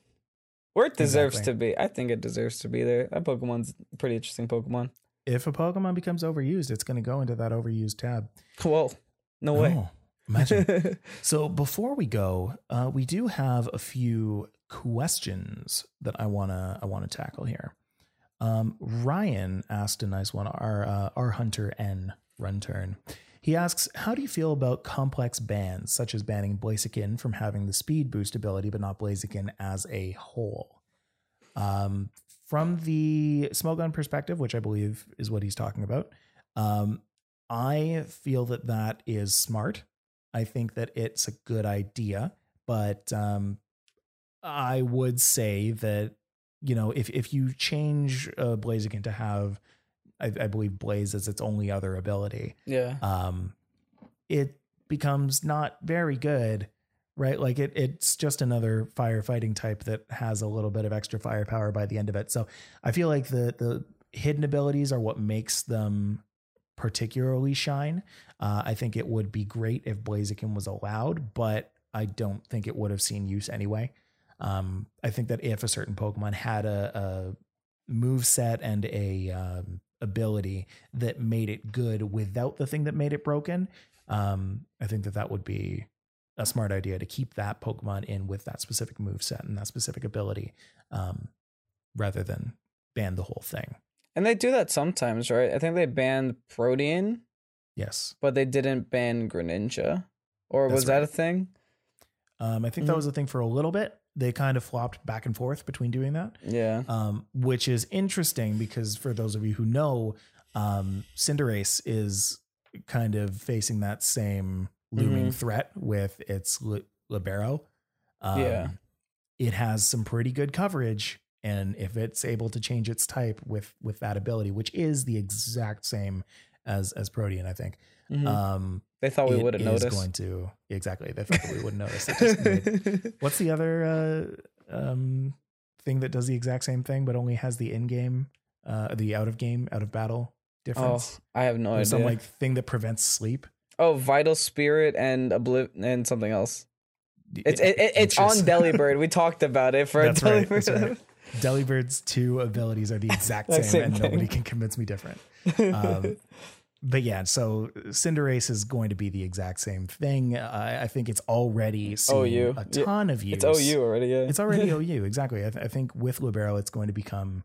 Where it deserves Exactly. to be. I think it deserves to be there. That Pokemon's a pretty interesting Pokemon. If a Pokemon becomes overused, it's going to go into that overused tab. Whoa. No way. Oh, imagine. (laughs) so before we go, uh, we do have a few questions that I wanna I wanna tackle here. Um, Ryan asked a nice one. Our uh, our Hunter N run turn. He asks, "How do you feel about complex bans such as banning Blaziken from having the speed boost ability, but not Blaziken as a whole?" Um, from the Smogon perspective, which I believe is what he's talking about, um, I feel that that is smart. I think that it's a good idea, but um, I would say that you know if if you change uh, Blaziken to have, I, I believe Blaze as its only other ability, yeah. um, it becomes not very good, right? Like it, it's just another firefighting type that has a little bit of extra firepower by the end of it. So I feel like the the hidden abilities are what makes them particularly shine. Uh, I think it would be great if Blaziken was allowed, but I don't think it would have seen use anyway. Um, I think that if a certain Pokemon had a, a move set and a um, ability that made it good without the thing that made it broken, um, I think that that would be a smart idea to keep that Pokemon in with that specific move set and that specific ability, um, rather than ban the whole thing. And they do that sometimes, right? I think they banned Protean, Yes, but they didn't ban Greninja. Or That's was that a thing? um, I think that Mhm. was a thing for a little bit. They kind of flopped back and forth between doing that. Yeah. um, which is interesting because for those of you who know, um, Cinderace is kind of facing that same looming Mhm. threat with its li- libero. Um, Yeah. it has some pretty good coverage, and if it's able to change its type with with that ability, which is the exact same as as Protean, I think. Mhm. Um, they thought we would have noticed. going to exactly. They thought that we wouldn't notice. It just made- (laughs) What's the other uh, um, thing that does the exact same thing but only has the in-game uh, the out of game, out of battle difference? Oh? I have no There's idea. some like thing that prevents sleep. oh, vital spirit and obliv and something else. It's it, it, it's on Delibird. (laughs) We talked about it for That's Delibird. right, that's right. Delibird's two abilities are the (laughs) exact same, same and nobody can convince me different. Um, (laughs) but yeah, so Cinderace is going to be the exact same thing. Uh, I think it's already seen OU. a Yeah, ton of use. it's OU already. Yeah, It's already (laughs) OU, exactly. I, th- I think with Libero, it's going to become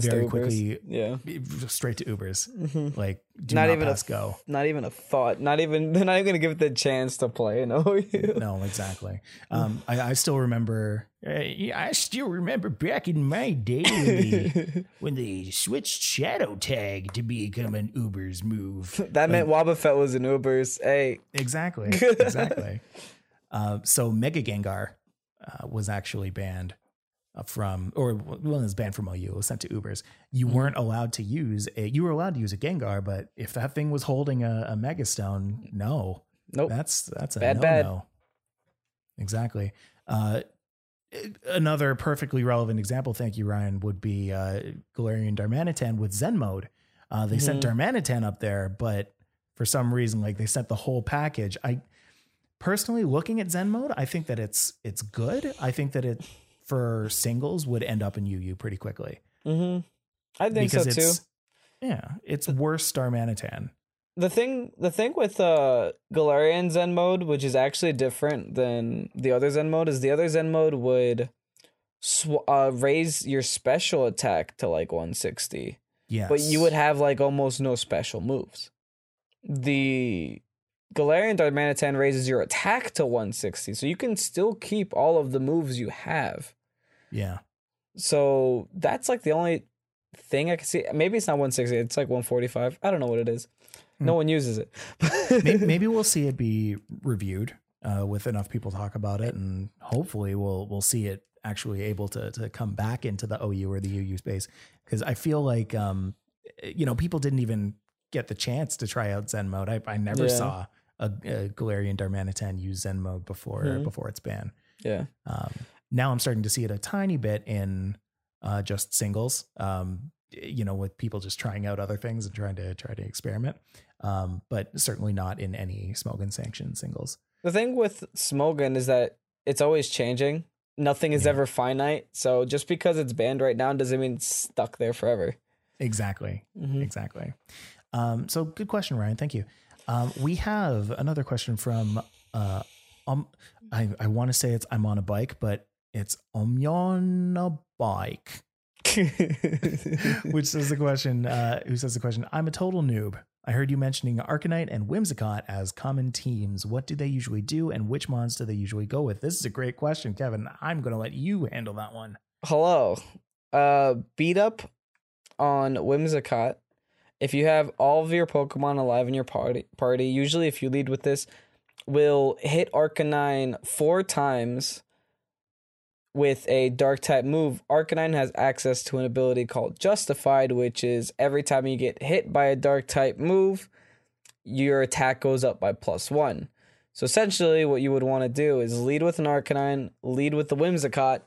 Insta very Ubers. quickly Yeah, straight to Ubers. Mhm. Like, do Not not, even a go. not even a thought. Not even (laughs) they're not even gonna give it the chance to play. No, (laughs) No, exactly. Um, I, I still remember. Uh, I still remember back in my day when they, (laughs) when they switched Shadow Tag to become an Uber's move. that meant Wobbuffet was an Ubers. Hey, Exactly. Exactly. uh, so Mega Gengar uh, was actually banned from, or well, it was banned from OU. It was sent to Ubers. You Mm-hmm. weren't allowed to use a. You were allowed to use a Gengar, but if that thing was holding a, a Mega Stone, no, nope. that's that's a Bad, no bad. no. Exactly. Uh, another perfectly relevant example, thank you, Ryan, would be uh, Galarian Darmanitan with Zen mode. Uh, they sent Mm-hmm. Darmanitan up there, but for some reason, like they sent the whole package. I personally looking at Zen mode, I think that it's it's good. I think that it for singles would end up in UU pretty quickly hmm I think so because too. it's yeah, it's worse Darmanitan. the thing the thing with uh Galarian Zen mode, which is actually different than the other Zen mode, is the other Zen mode would sw- uh, raise your special attack to like 160, Yes, but you would have like almost no special moves. The Galarian Darmanitan raises your attack to 160, so you can still keep all of the moves you have. Yeah. So that's like the only thing I can see. Maybe it's not 160, it's like 145. I don't know what it is. No Hmm. one uses it. maybe, (laughs) maybe we'll see it be reviewed uh, with enough people talk about it, and hopefully we'll we'll see it actually able to to come back into the OU or the UU space because I feel like um, you know people didn't even get the chance to try out Zen mode. I, I never Yeah. saw a, a Galarian Darmanitan use Zen mode before Mhm. before its ban. yeah. Um, now I'm starting to see it a tiny bit in uh, just singles. Um, you know, with people just trying out other things and trying to try to experiment. Um, but certainly not in any Smogon sanctioned singles. The thing with Smogon is that it's always changing. Nothing is Yeah. ever finite. So just because it's banned right now doesn't mean it's stuck there forever. Exactly. Mhm. Exactly. Um, so good question, Ryan. Thank you. Um, we have another question from uh, um, I, I want to say it's I'm on a bike, but it's on a bike. (laughs) which says the question uh, who says the question i'm a total noob i heard you mentioning arcanine and whimsicott as common teams what do they usually do and which mons do they usually go with this is a great question kevin i'm going to let you handle that one Hello. Uh beat up on Whimsicott. If you have all of your Pokemon alive in your party party, usually if you lead with this, will hit Arcanine four times with a dark type move. Arcanine has access to an ability called Justified, which is every time you get hit by a dark type move, your attack goes up by plus one. So essentially, what you would want to do is lead with an Arcanine, lead with the Whimsicott,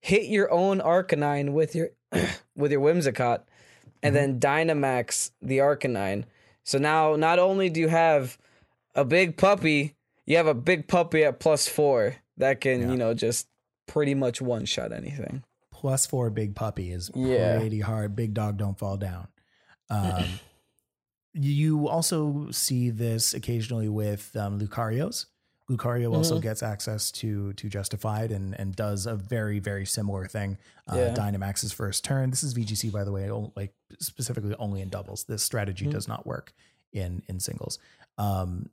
hit your own Arcanine with your (clears throat) with your Whimsicott, and then mm-hmm. Dynamax the Arcanine. So now, not only do you have a big puppy, you have a big puppy at plus four that can, Yeah. you know, just pretty much one shot anything. plus four big puppy is Yeah. pretty hard big dog don't fall down um, you also see this occasionally with um, lucarios lucario also Mhm. gets access to to justified and and does a very very similar thing uh, Yeah. dynamax's first turn this is vgc by the way like specifically only in doubles this strategy Mhm. does not work in in singles um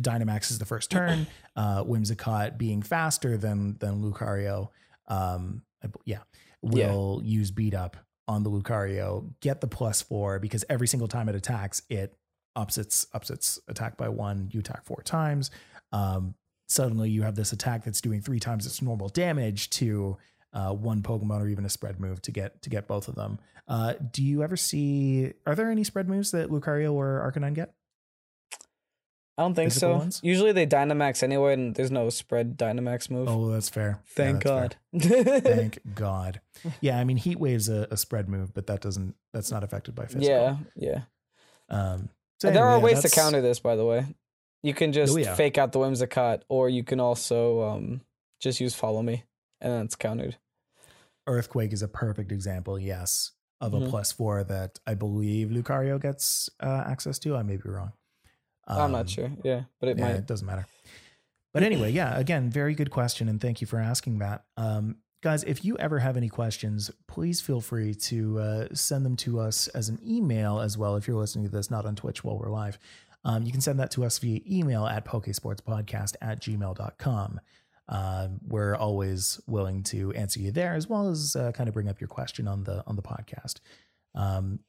Dynamax is the first turn. (laughs) Uh, Whimsicott being faster than than Lucario, um, yeah, Yeah. will use beat up on the Lucario, get the plus four because every single time it attacks, it ups its ups its attack by one. You attack four times. Um, suddenly, you have this attack that's doing three times its normal damage to uh, one Pokemon or even a spread move to get to get both of them. Uh, do you ever see? Are there any spread moves that Lucario or Arcanine get? I don't think so. ones? Usually they Dynamax anyway, and there's no spread Dynamax move. Oh, that's fair. Thank that's God. fair. (laughs) Thank God. Yeah, I mean, Heat Wave's a, a spread move, but that doesn't. That's not affected by physical. yeah, yeah. Um, so there are yeah, ways to counter this, by the way. You can just Oh, yeah. fake out the Whimsicott, or you can also um, just use Follow Me, and then it's countered. Earthquake is a perfect example. Yes, of a Mhm. plus four that I believe Lucario gets uh, access to. I may be wrong. I'm Um, not sure. Yeah, but it yeah, might. it doesn't matter. But anyway, yeah, again, very good question, and thank you for asking that. Um, guys, if you ever have any questions, please feel free to uh, send them to us as an email as well. If you're listening to this not on Twitch while we're live, um, you can send that to us via email at pokesportspodcast at gmail.com. Um, we're always willing to answer you there, as well as uh, kind of bring up your question on the on the podcast. Um,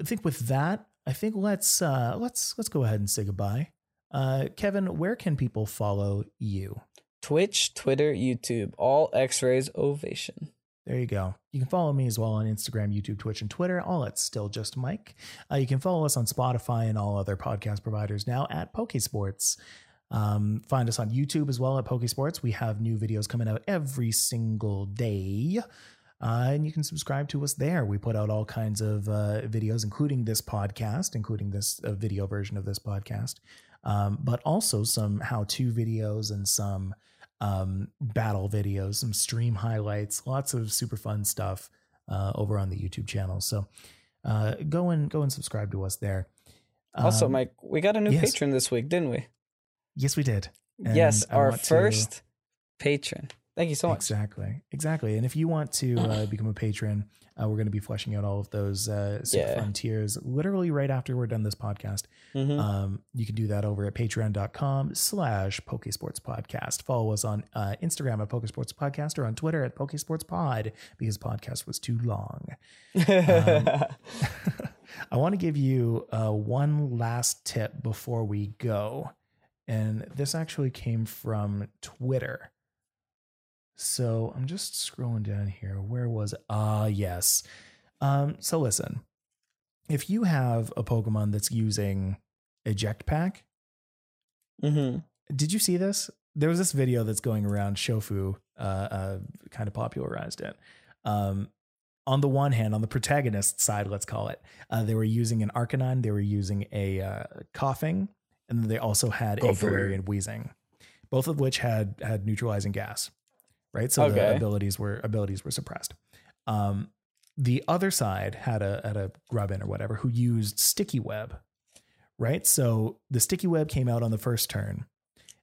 I think with that, I think let's uh, let's let's go ahead and say goodbye. Uh, Kevin, where can people follow you? Twitch, Twitter, YouTube, all X-rays ovation. There you go. You can follow me as well on Instagram, YouTube, Twitch, and Twitter. All at still just Mike. Uh, you can follow us on Spotify and all other podcast providers now at Pokesports. Um, find us on YouTube as well at Pokesports. We have new videos coming out every single day. Uh, and you can subscribe to us there. We put out all kinds of uh, videos, including this podcast, including this uh, video version of this podcast, um, but also some how to videos and some um, battle videos, some stream highlights, lots of super fun stuff uh, over on the YouTube channel. So uh, go and go and subscribe to us there. also, Um, Mike, we got a new yes. patron this week, didn't we? yes, we did. And yes, I our want to- first patron. Thank you so much. Exactly, exactly. And if you want to uh, (sighs) become a patron, uh, we're going to be fleshing out all of those uh, super Yeah. fun tiers literally right after we're done this podcast. Mhm. Um, you can do that over at patreon.com slash Pokesports Podcast. Follow us on uh, Instagram at Pokesports Podcast or on Twitter at Pokesports Pod because podcast was too long. (laughs) Um, (laughs) I want to give you uh, one last tip before we go. And this actually came from Twitter. So I'm just scrolling down here. Where was it? Ah, yes. Um, so listen, if you have a Pokemon that's using eject pack, Mhm. did you see this? There was this video that's going around. Shofu uh, uh, kind of popularized it. Um, on the one hand, on the protagonist side, let's call it, uh, they were using an Arcanine, they were using a uh, Koffing, and then they also had a Koffing. Galarian Weezing, both of which had had neutralizing gas, right? So Okay. the abilities were abilities were suppressed. Um, the other side had a had a Grubbin or whatever who used sticky web, right? So the sticky web came out on the first turn.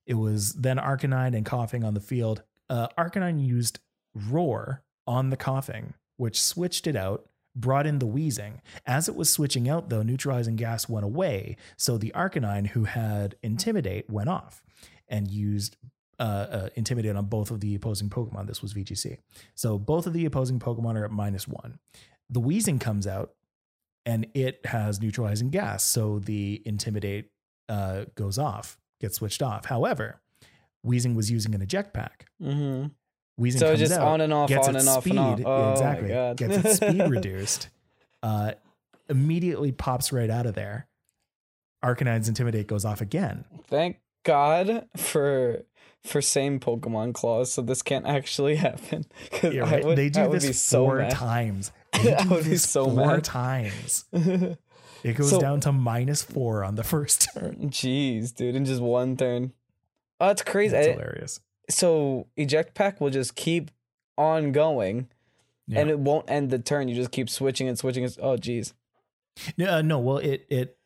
It was then Arcanine and Koffing on the field. Uh, Arcanine used roar on the Koffing, which switched it out, brought in the Weezing. As it was switching out, though, neutralizing gas went away. So the Arcanine, who had intimidate, went off and used uh, uh, intimidate on both of the opposing Pokemon. This was VGC. So both of the opposing Pokemon are at minus one. The Weezing comes out and it has neutralizing gas. So the intimidate uh, goes off, gets switched off. However, Weezing was using an eject pack. Mhm. Weezing So comes just out, on and off, on and off, and off. speed- Oh exactly. Gets its speed (laughs) reduced. Uh, immediately pops right out of there. Arcanine's intimidate goes off again. Thank God for for same Pokemon clause, so this can't actually (laughs) happen. 'Cause Yeah, right? would- they do this so four mad. times. (laughs) They I do would be this so four mad. times. (laughs) It goes So- down to minus four on the first turn. Jeez, dude, in just one turn. Oh, it's crazy. That's I- hilarious. so eject pack will just keep on going, Yeah. and it won't end the turn. You just keep switching and switching. and- Oh, jeez. No, uh, no, well, it it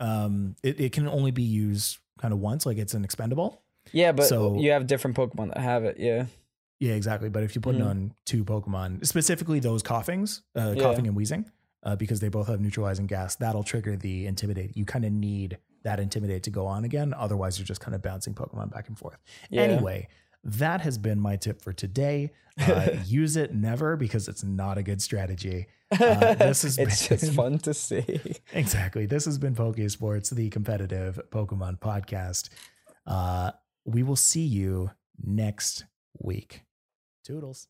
um it, it can only be used kind of once, like it's an expendable. Yeah, but So- you have different Pokemon that have it. Yeah. Yeah, exactly. But if you put Mhm. on two Pokemon, specifically those Koffings, uh, Yeah. Koffing and Weezing, uh, because they both have neutralizing gas, that'll trigger the intimidate. You kind of need that intimidate to go on again. Otherwise, you're just kind of bouncing Pokemon back and forth. Yeah. Anyway, that has been my tip for today. Uh, (laughs) use it never because it's not a good strategy. (laughs) Uh, this is it's been- just fun to see. (laughs) Exactly. This has been Poke Sports, the competitive Pokemon podcast. Uh, we will see you next week. Toodles.